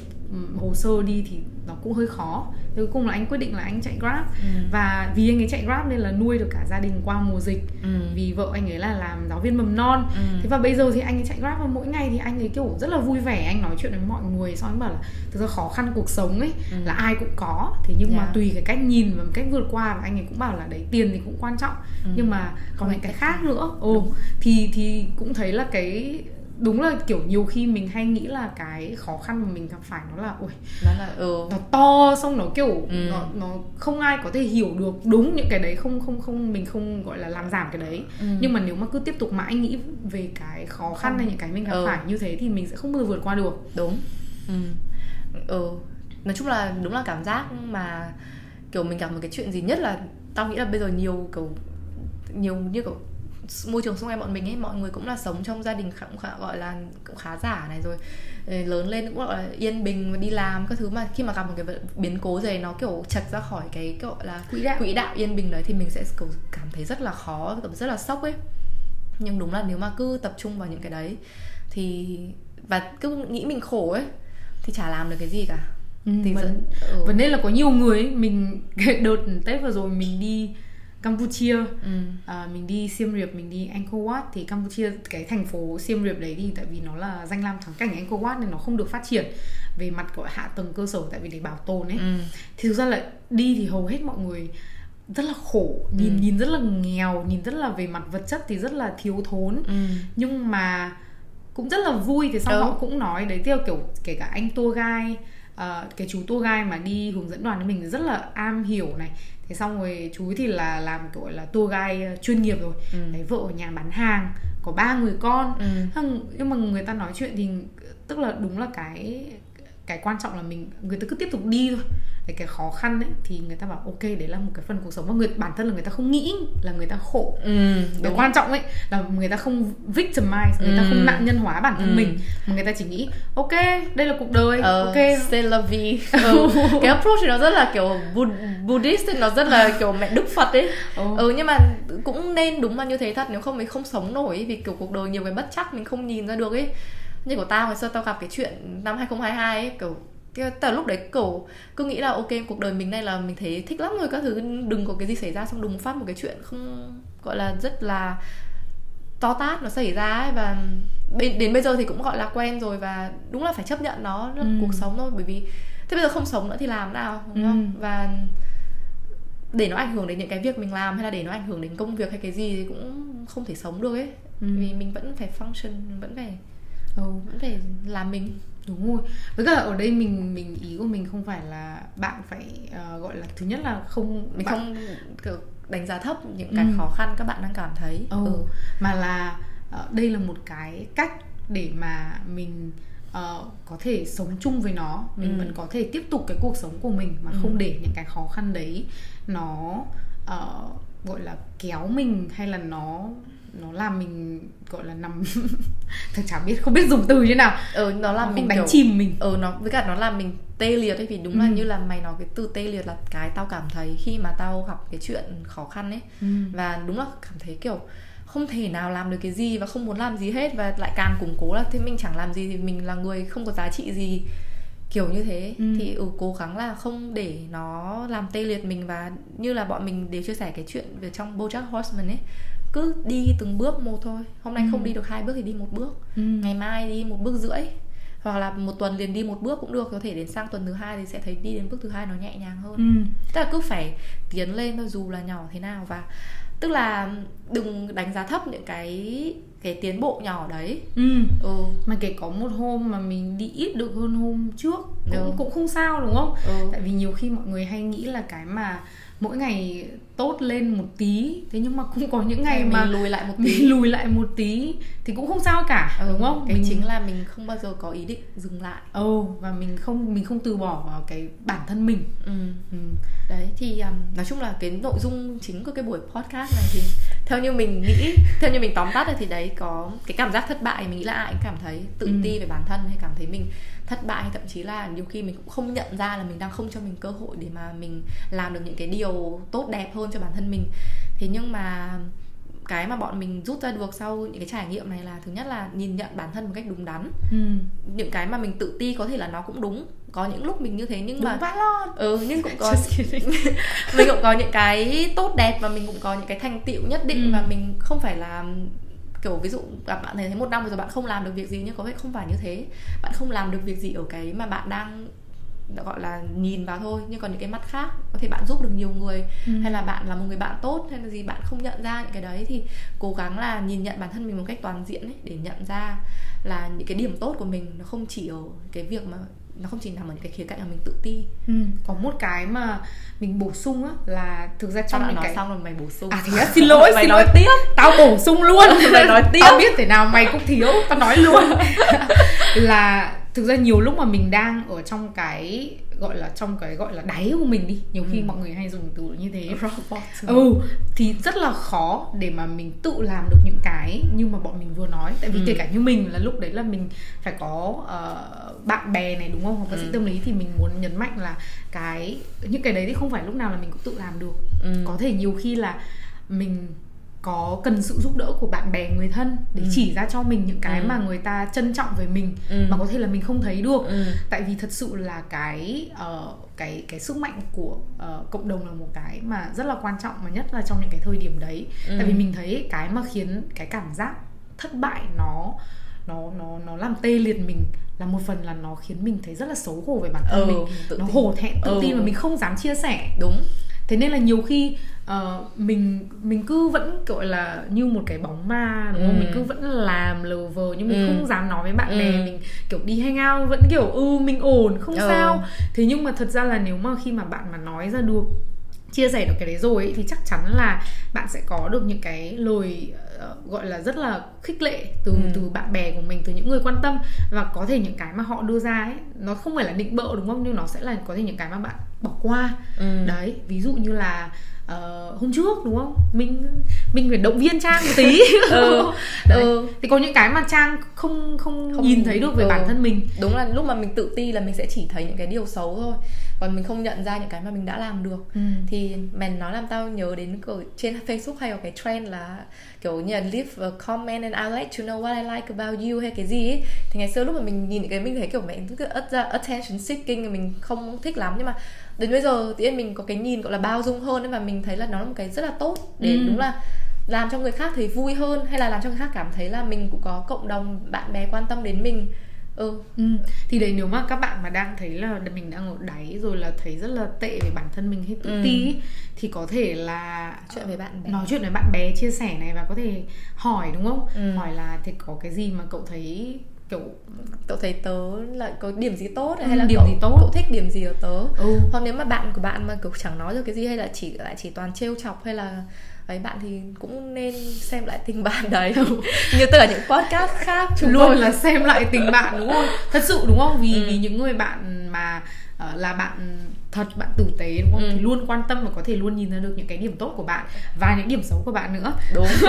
hồ sơ đi thì nó cũng hơi khó thế cuối cùng là anh quyết định là anh chạy grab Ừ. và vì anh ấy chạy grab nên là nuôi được cả gia đình qua mùa dịch Ừ. vì vợ anh ấy là làm giáo viên mầm non Ừ. thế và bây giờ thì anh ấy chạy grab và mỗi ngày thì anh ấy kiểu rất là vui vẻ anh nói chuyện với mọi người xong anh bảo là thực ra khó khăn cuộc sống ấy Ừ. là ai cũng có thế nhưng mà Yeah. tùy cái cách nhìn và cách vượt qua và anh ấy cũng bảo là đấy tiền thì cũng quan trọng Ừ. nhưng mà còn những cái khác. nữa ồ thì thì cũng thấy là cái đúng là kiểu nhiều khi mình hay nghĩ là cái khó khăn mà mình gặp phải nó là ui nó là ừ nó to xong nó kiểu Ừ. nó nó không ai có thể hiểu được đúng những cái đấy không không không mình không gọi là làm giảm cái đấy Ừ. nhưng mà nếu mà cứ tiếp tục mãi nghĩ về cái khó khăn Không. hay những cái mình gặp Ừ. phải như thế thì mình sẽ không bao giờ vượt qua được đúng ừ. ừ nói chung là đúng là cảm giác mà kiểu mình gặp một cái chuyện gì nhất là tao nghĩ là bây giờ nhiều kiểu nhiều như kiểu môi trường xung quanh bọn mình ấy mọi người cũng là sống trong gia đình khá, khá, gọi là cũng khá giả này rồi. Ờ, lớn lên cũng gọi là yên bình và đi làm các thứ mà khi mà gặp một cái biến cố gì nó kiểu chật ra khỏi cái gọi là quỹ đạo. quỹ đạo yên bình đấy thì mình sẽ cảm thấy rất là khó rất là sốc ấy. Nhưng đúng là nếu mà cứ tập trung vào những cái đấy thì và cứ nghĩ mình khổ ấy thì chả làm được cái gì cả. Ừ, thì vấn, ừ. vấn đề là có nhiều người ấy, mình đợt tết vừa rồi mình đi Campuchia ừ. à, mình đi Siem Reap mình đi Angkor Wat thì Campuchia cái thành phố Siem Reap đấy thì tại vì nó là danh lam thắng cảnh Angkor Wat nên nó không được phát triển về mặt gọi hạ tầng cơ sở tại vì để bảo tồn ấy ừ. thì thực ra là đi thì hầu hết mọi người rất là khổ nhìn ừ. nhìn rất là nghèo nhìn rất là về mặt vật chất thì rất là thiếu thốn ừ. nhưng mà cũng rất là vui thì sau họ cũng nói đấy theo kiểu kể cả anh tour guide uh, cái chú tour guide mà đi hướng dẫn đoàn với mình rất là am hiểu này thế xong rồi chú thì là làm kiểu là tour guide chuyên nghiệp rồi ừ. đấy vợ ở nhà bán hàng có ba người con ừ. nhưng mà người ta nói chuyện thì tức là đúng là cái cái quan trọng là mình người ta cứ tiếp tục đi thôi cái cái khó khăn ấy thì người ta bảo ok đấy là một cái phần cuộc sống mà người bản thân là người ta không nghĩ là người ta khổ ừ, cái quan trọng ấy là người ta không victimize người ừ. ta không nạn nhân hóa bản thân ừ. mình mà người ta chỉ nghĩ ok đây là cuộc đời ờ, ok c'est la vie ừ. cái approach thì nó rất là kiểu Buddhist nó rất là kiểu mẹ Đức Phật ấy ừ. ừ nhưng mà cũng nên đúng là như thế thật nếu không mình không sống nổi ấy, vì kiểu cuộc đời nhiều cái bất chắc mình không nhìn ra được ấy như của tao hồi xưa tao gặp cái chuyện năm 2022 ấy kiểu cái từ lúc đấy kiểu cứ nghĩ là ok cuộc đời mình này là mình thấy thích lắm rồi các thứ đừng có cái gì xảy ra xong đùng phát một cái chuyện không gọi là rất là to tát nó xảy ra ấy và đến bây giờ thì cũng gọi là quen rồi và đúng là phải chấp nhận nó là ừ. cuộc sống thôi bởi vì thế bây giờ không sống nữa thì làm nào đúng không ừ. và để nó ảnh hưởng đến những cái việc mình làm hay là để nó ảnh hưởng đến công việc hay cái gì thì cũng không thể sống được ấy ừ. vì mình vẫn phải function mình vẫn phải ừ, vẫn phải làm mình đúng rồi với cả ở đây mình mình ý của mình không phải là bạn phải uh, gọi là thứ nhất là không mình bạn... không kiểu đánh giá thấp những cái ừ. khó khăn các bạn đang cảm thấy ừ. ừ. mà là uh, đây là một cái cách để mà mình uh, có thể sống chung với nó mình ừ. vẫn có thể tiếp tục cái cuộc sống của mình mà ừ. không để những cái khó khăn đấy nó uh, gọi là kéo mình hay là nó nó làm mình gọi là nằm thật chả biết không biết dùng từ như nào ừ nó làm nó mình đánh kiểu, chìm mình ừ nó với cả nó làm mình tê liệt ấy vì đúng ừ. là như là mày nói cái từ tê liệt là cái tao cảm thấy khi mà tao gặp cái chuyện khó khăn ấy ừ. và đúng là cảm thấy kiểu không thể nào làm được cái gì và không muốn làm gì hết và lại càng củng cố là thế mình chẳng làm gì thì mình là người không có giá trị gì kiểu như thế ừ. thì ừ cố gắng là không để nó làm tê liệt mình và như là bọn mình đều chia sẻ cái chuyện về trong BoJack Horseman ấy cứ đi từng bước một thôi hôm nay ừ. không đi được hai bước thì đi một bước ừ. ngày mai đi một bước rưỡi hoặc là một tuần liền đi một bước cũng được có thể đến sang tuần thứ hai thì sẽ thấy đi đến bước thứ hai nó nhẹ nhàng hơn ừ. tức là cứ phải tiến lên thôi dù là nhỏ thế nào và tức là đừng đánh giá thấp những cái cái tiến bộ nhỏ đấy ừ. ừ mà kể có một hôm mà mình đi ít được hơn hôm trước cũng, ừ. cũng không sao đúng không ừ. tại vì nhiều khi mọi người hay nghĩ là cái mà mỗi ngày tốt lên một tí thế nhưng mà cũng có những ngày mình mà lùi lại một tí mình lùi lại một tí thì cũng không sao cả ừ, đúng không cái mình... chính là mình không bao giờ có ý định dừng lại ồ oh, và mình không mình không từ bỏ vào cái bản thân mình ừ. Ừ. đấy thì um, nói chung là cái nội dung chính của cái buổi podcast này thì theo như mình nghĩ theo như mình tóm tắt thì đấy có cái cảm giác thất bại mình nghĩ là ai cũng cảm thấy tự ừ. ti về bản thân hay cảm thấy mình thất bại hay thậm chí là nhiều khi mình cũng không nhận ra là mình đang không cho mình cơ hội để mà mình làm được những cái điều tốt đẹp hơn cho bản thân mình thế nhưng mà cái mà bọn mình rút ra được sau những cái trải nghiệm này là thứ nhất là nhìn nhận bản thân một cách đúng đắn ừ. những cái mà mình tự ti có thể là nó cũng đúng có những lúc mình như thế nhưng đúng mà lon. ừ nhưng cũng có mình cũng có những cái tốt đẹp và mình cũng có những cái thành tựu nhất định ừ. và mình không phải là kiểu ví dụ gặp bạn thấy một năm rồi bạn không làm được việc gì nhưng có thể không phải như thế bạn không làm được việc gì ở cái mà bạn đang gọi là nhìn vào thôi nhưng còn những cái mắt khác có thể bạn giúp được nhiều người ừ. hay là bạn là một người bạn tốt hay là gì bạn không nhận ra những cái đấy thì cố gắng là nhìn nhận bản thân mình một cách toàn diện ấy, để nhận ra là những cái điểm tốt của mình nó không chỉ ở cái việc mà nó không chỉ nằm ở những cái khía cạnh mà mình tự ti. Ừ. có một cái mà mình bổ sung á là thực ra trong những nói cái xong rồi mày bổ sung? À thì xin lỗi mày xin nói lỗi. tiếp. Tao bổ sung luôn. Mày nói tiếp. Tao biết thế nào mày cũng thiếu. Tao nói luôn. Là thực ra nhiều lúc mà mình đang ở trong cái gọi là trong cái gọi là đáy của mình đi nhiều khi Ừ. mọi người hay dùng từ như thế rock bottom ừ thì rất là khó để mà mình tự làm được những cái như mà bọn mình vừa nói tại vì Ừ. kể cả như mình là lúc đấy là mình phải có ờ, bạn bè này đúng không hoặc bác sĩ Ừ. tâm lý thì mình muốn nhấn mạnh là cái những cái đấy thì không phải lúc nào là mình cũng tự làm được ừ. có thể nhiều khi là mình có cần sự giúp đỡ của bạn bè người thân để Ừ. chỉ ra cho mình những cái Ừ. mà người ta trân trọng về mình Ừ. mà có thể là mình không thấy được ừ. tại vì thật sự là cái ờ, cái cái sức mạnh của ờ, cộng đồng là một cái mà rất là quan trọng mà nhất là trong những cái thời điểm đấy Ừ. tại vì mình thấy cái mà khiến cái cảm giác thất bại nó nó nó nó làm tê liệt mình là một phần là nó khiến mình thấy rất là xấu hổ về bản thân Ừ, mình nó tin. hổ thẹn tự Ừ. tin và mình không dám chia sẻ đúng thế nên là nhiều khi ờ, mình mình cứ vẫn gọi là như một cái bóng ma đúng không Ừ. mình cứ vẫn làm lờ vờ nhưng mình Ừ. không dám nói với bạn bè Ừ. mình kiểu đi hang out vẫn kiểu ừ mình ổn không Ừ. sao thế nhưng mà thật ra là nếu mà khi mà bạn mà nói ra được chia sẻ được cái đấy rồi ấy, thì chắc chắn là bạn sẽ có được những cái lời ờ, gọi là rất là khích lệ từ Ừ. từ bạn bè của mình từ những người quan tâm và có thể những cái mà họ đưa ra ấy nó không phải là định bợ đúng không nhưng nó sẽ là có thể những cái mà bạn bỏ qua ừ. đấy ví dụ như là ờ, hôm trước đúng không mình mình phải động viên trang một tí Ừ. Ừ. thì có những cái mà trang không không, Không- nhìn thấy được về ừ. bản thân mình đúng là lúc mà mình tự ti là mình sẽ chỉ thấy những cái điều xấu thôi còn mình không nhận ra những cái mà mình đã làm được Ừ. thì mày nói làm tao nhớ đến kiểu trên Facebook hay có cái trend là kiểu như là leave a comment and I'll let you know what I like about you hay cái gì ấy thì ngày xưa lúc mà mình nhìn cái mình thấy kiểu mẹ cứ attention seeking mình không thích lắm nhưng mà đến bây giờ thì mình có cái nhìn gọi là bao dung hơn ấy và mình thấy là nó là một cái rất là tốt để Ừ. đúng là làm cho người khác thấy vui hơn hay là làm cho người khác cảm thấy là mình cũng có cộng đồng bạn bè quan tâm đến mình ừ Ừ. thì đấy nếu mà các bạn mà đang thấy là mình đang ở đáy rồi là thấy rất là tệ về bản thân mình hay tự Ừ. ti thì có thể là chuyện với bạn bè nói chuyện với bạn bè chia sẻ này và có thể hỏi đúng không Ừ. hỏi là thì có cái gì mà cậu thấy kiểu cậu thấy tớ là có điểm gì tốt Ừ, hay là điểm cậu, gì tốt. cậu thích điểm gì ở tớ? Ừ. Hoặc nếu mà bạn của bạn mà kiểu chẳng nói được cái gì hay là chỉ lại chỉ toàn trêu chọc hay là ấy bạn thì cũng nên xem lại tình bạn đấy. Như tất cả những podcast khác chúng luôn là xem lại tình bạn đúng không? Thật sự đúng không? Vì Ừ. vì những người bạn mà ờ, là bạn thật bạn tử tế đúng không? Ừ. thì luôn quan tâm và có thể luôn nhìn ra được những cái điểm tốt của bạn và những điểm xấu của bạn nữa. Đúng.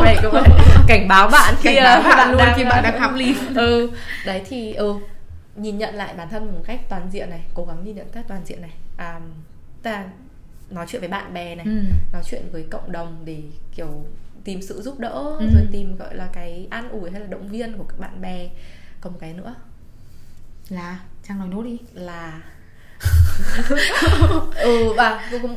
Phải cũng phải cảnh báo bạn khi cảnh báo là bạn luôn đang- khi bạn đang hap ly ừ. Đấy thì ừ nhìn nhận lại bản thân một cách toàn diện này cố gắng nhìn nhận cách toàn diện này. À, ta nói chuyện với bạn bè này ừ. nói chuyện với cộng đồng để kiểu tìm sự giúp đỡ Ừ. rồi tìm gọi là cái an ủi hay là động viên của các bạn bè. Còn một cái nữa. Là trang nói nốt đi. Là ừ và cũng-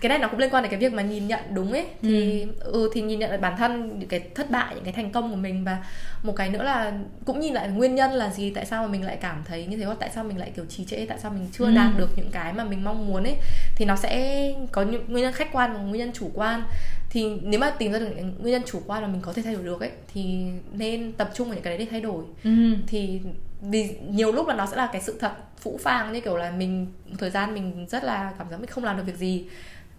cái này nó cũng liên quan đến cái việc mà nhìn nhận đúng ấy thì ừ. thì nhìn nhận lại bản thân những cái thất bại những cái thành công của mình và một cái nữa là cũng nhìn lại nguyên nhân là gì tại sao mà mình lại cảm thấy như thế hoặc tại sao mình lại kiểu trì trệ tại sao mình chưa Ừ. đạt được những cái mà mình mong muốn ấy thì nó sẽ có những nguyên nhân khách quan và nguyên nhân chủ quan thì nếu mà tìm ra được những nguyên nhân chủ quan mà mình có thể thay đổi được ấy thì nên tập trung vào những cái đấy để thay đổi ừ. thì vì nhiều lúc là nó sẽ là cái sự thật phũ phàng như kiểu là mình một thời gian mình rất là cảm giác mình không làm được việc gì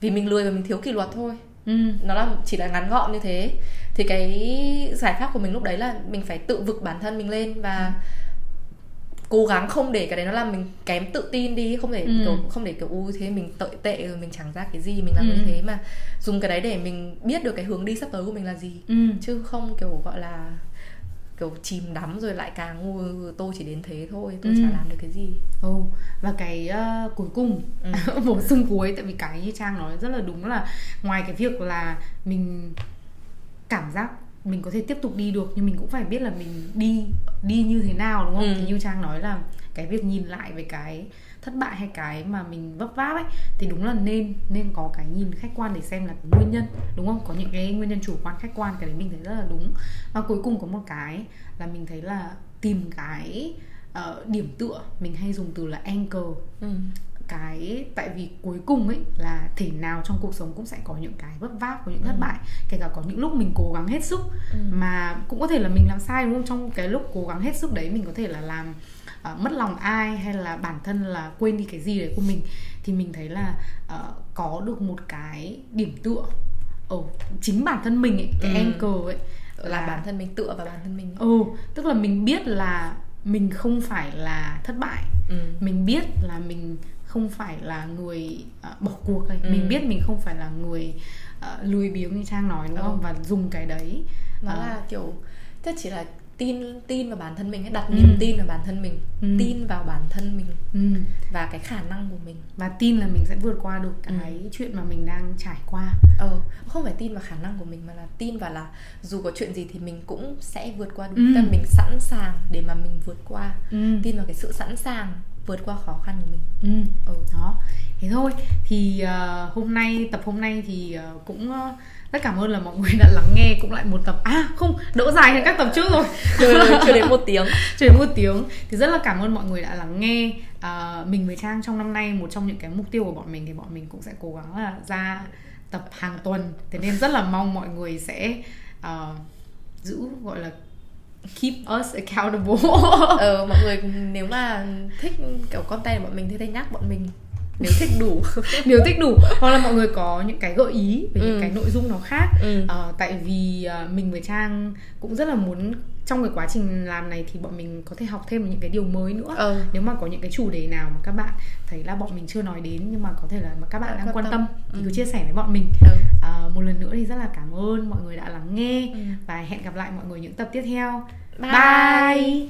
vì mình lười và mình thiếu kỷ luật thôi Ừ. nó là chỉ là ngắn gọn như thế thì cái giải pháp của mình lúc đấy là mình phải tự vực bản thân mình lên và cố gắng không để cái đấy nó làm mình kém tự tin đi không để Ừ. kiểu không để kiểu u thế mình tệ tệ rồi mình chẳng ra cái gì mình làm Ừ. như thế mà dùng cái đấy để mình biết được cái hướng đi sắp tới của mình là gì Ừ. chứ không kiểu gọi là kiểu chìm đắm rồi lại càng ngu tôi chỉ đến thế thôi tôi Ừ. chả làm được cái gì Ừ. và cái ờ, cuối cùng Ừ. bổ sung cuối tại vì cái như trang nói rất là đúng là ngoài cái việc là mình cảm giác mình có thể tiếp tục đi được nhưng mình cũng phải biết là mình đi đi như thế nào đúng không Ừ. thì như trang nói là cái việc nhìn lại về cái thất bại hay cái mà mình vấp váp ấy thì đúng là nên nên có cái nhìn khách quan để xem là cái nguyên nhân đúng không có những cái nguyên nhân chủ quan khách quan cái đấy mình thấy rất là đúng và cuối cùng có một cái là mình thấy là tìm cái ờ, điểm tựa mình hay dùng từ là anchor ừ. cái tại vì cuối cùng ấy là thể nào trong cuộc sống cũng sẽ có những cái vấp váp có những thất Ừ. bại kể cả có những lúc mình cố gắng hết sức Ừ. mà cũng có thể là mình làm sai đúng không trong cái lúc cố gắng hết sức đấy mình có thể là làm ờ, mất lòng ai hay là bản thân là quên đi cái gì đấy của mình thì mình thấy là ờ, có được một cái điểm tựa ở chính bản thân mình ấy cái Ừ. anchor ấy là bản thân mình tựa vào bản thân mình ừ tức là mình biết là mình không phải là thất bại ừ. mình biết là mình không phải là người uh, bỏ cuộc ấy. Ừ. mình biết mình không phải là người uh, lười biếng như trang nói đúng Ừ. không và dùng cái đấy nó Ờ. là kiểu tức chỉ là tin tin vào bản thân mình ấy đặt Ừ. niềm tin vào bản thân mình Ừ. tin vào bản thân mình ừ. và cái khả năng của mình và tin là mình sẽ vượt qua được cái chuyện mà mình đang trải qua ờ không phải tin vào khả năng của mình mà là tin vào là dù có chuyện gì thì mình cũng sẽ vượt qua được Ừ. Tức là mình sẵn sàng để mà mình vượt qua ừ. tin vào cái sự sẵn sàng vượt qua khó khăn của mình Ừ. ừ. đó thế thôi thì ờ, hôm nay tập hôm nay thì ờ, cũng ờ, rất cảm ơn là mọi người đã lắng nghe cũng lại một tập. À không đỡ dài hơn các tập trước rồi. Chưa, đến một tiếng. Chưa đến một tiếng. Thì rất là cảm ơn mọi người đã lắng nghe. À, mình với trang trong năm nay một trong những cái mục tiêu của bọn mình thì bọn mình cũng sẽ cố gắng là ra tập hàng tuần. Thế nên rất là mong mọi người sẽ ờ, giữ gọi là keep us accountable. Ờ, mọi người nếu mà thích kiểu content của bọn mình thì hãy nhắc bọn mình nếu thích đủ nếu thích đủ hoặc là mọi người có những cái gợi ý về những Ừ. cái nội dung nó khác ừ. Ờ, tại vì ờ, mình với trang cũng rất là muốn trong cái quá trình làm này thì bọn mình có thể học thêm những cái điều mới nữa ờ. nếu mà có những cái chủ đề nào mà các bạn thấy là bọn mình chưa nói đến nhưng mà có thể là mà các bạn đang quan quan tâm, tâm. thì Ừ. cứ chia sẻ với bọn mình ừ. à, một lần nữa thì rất là cảm ơn mọi người đã lắng nghe Ừ. và hẹn gặp lại mọi người những tập tiếp theo Bye. bye.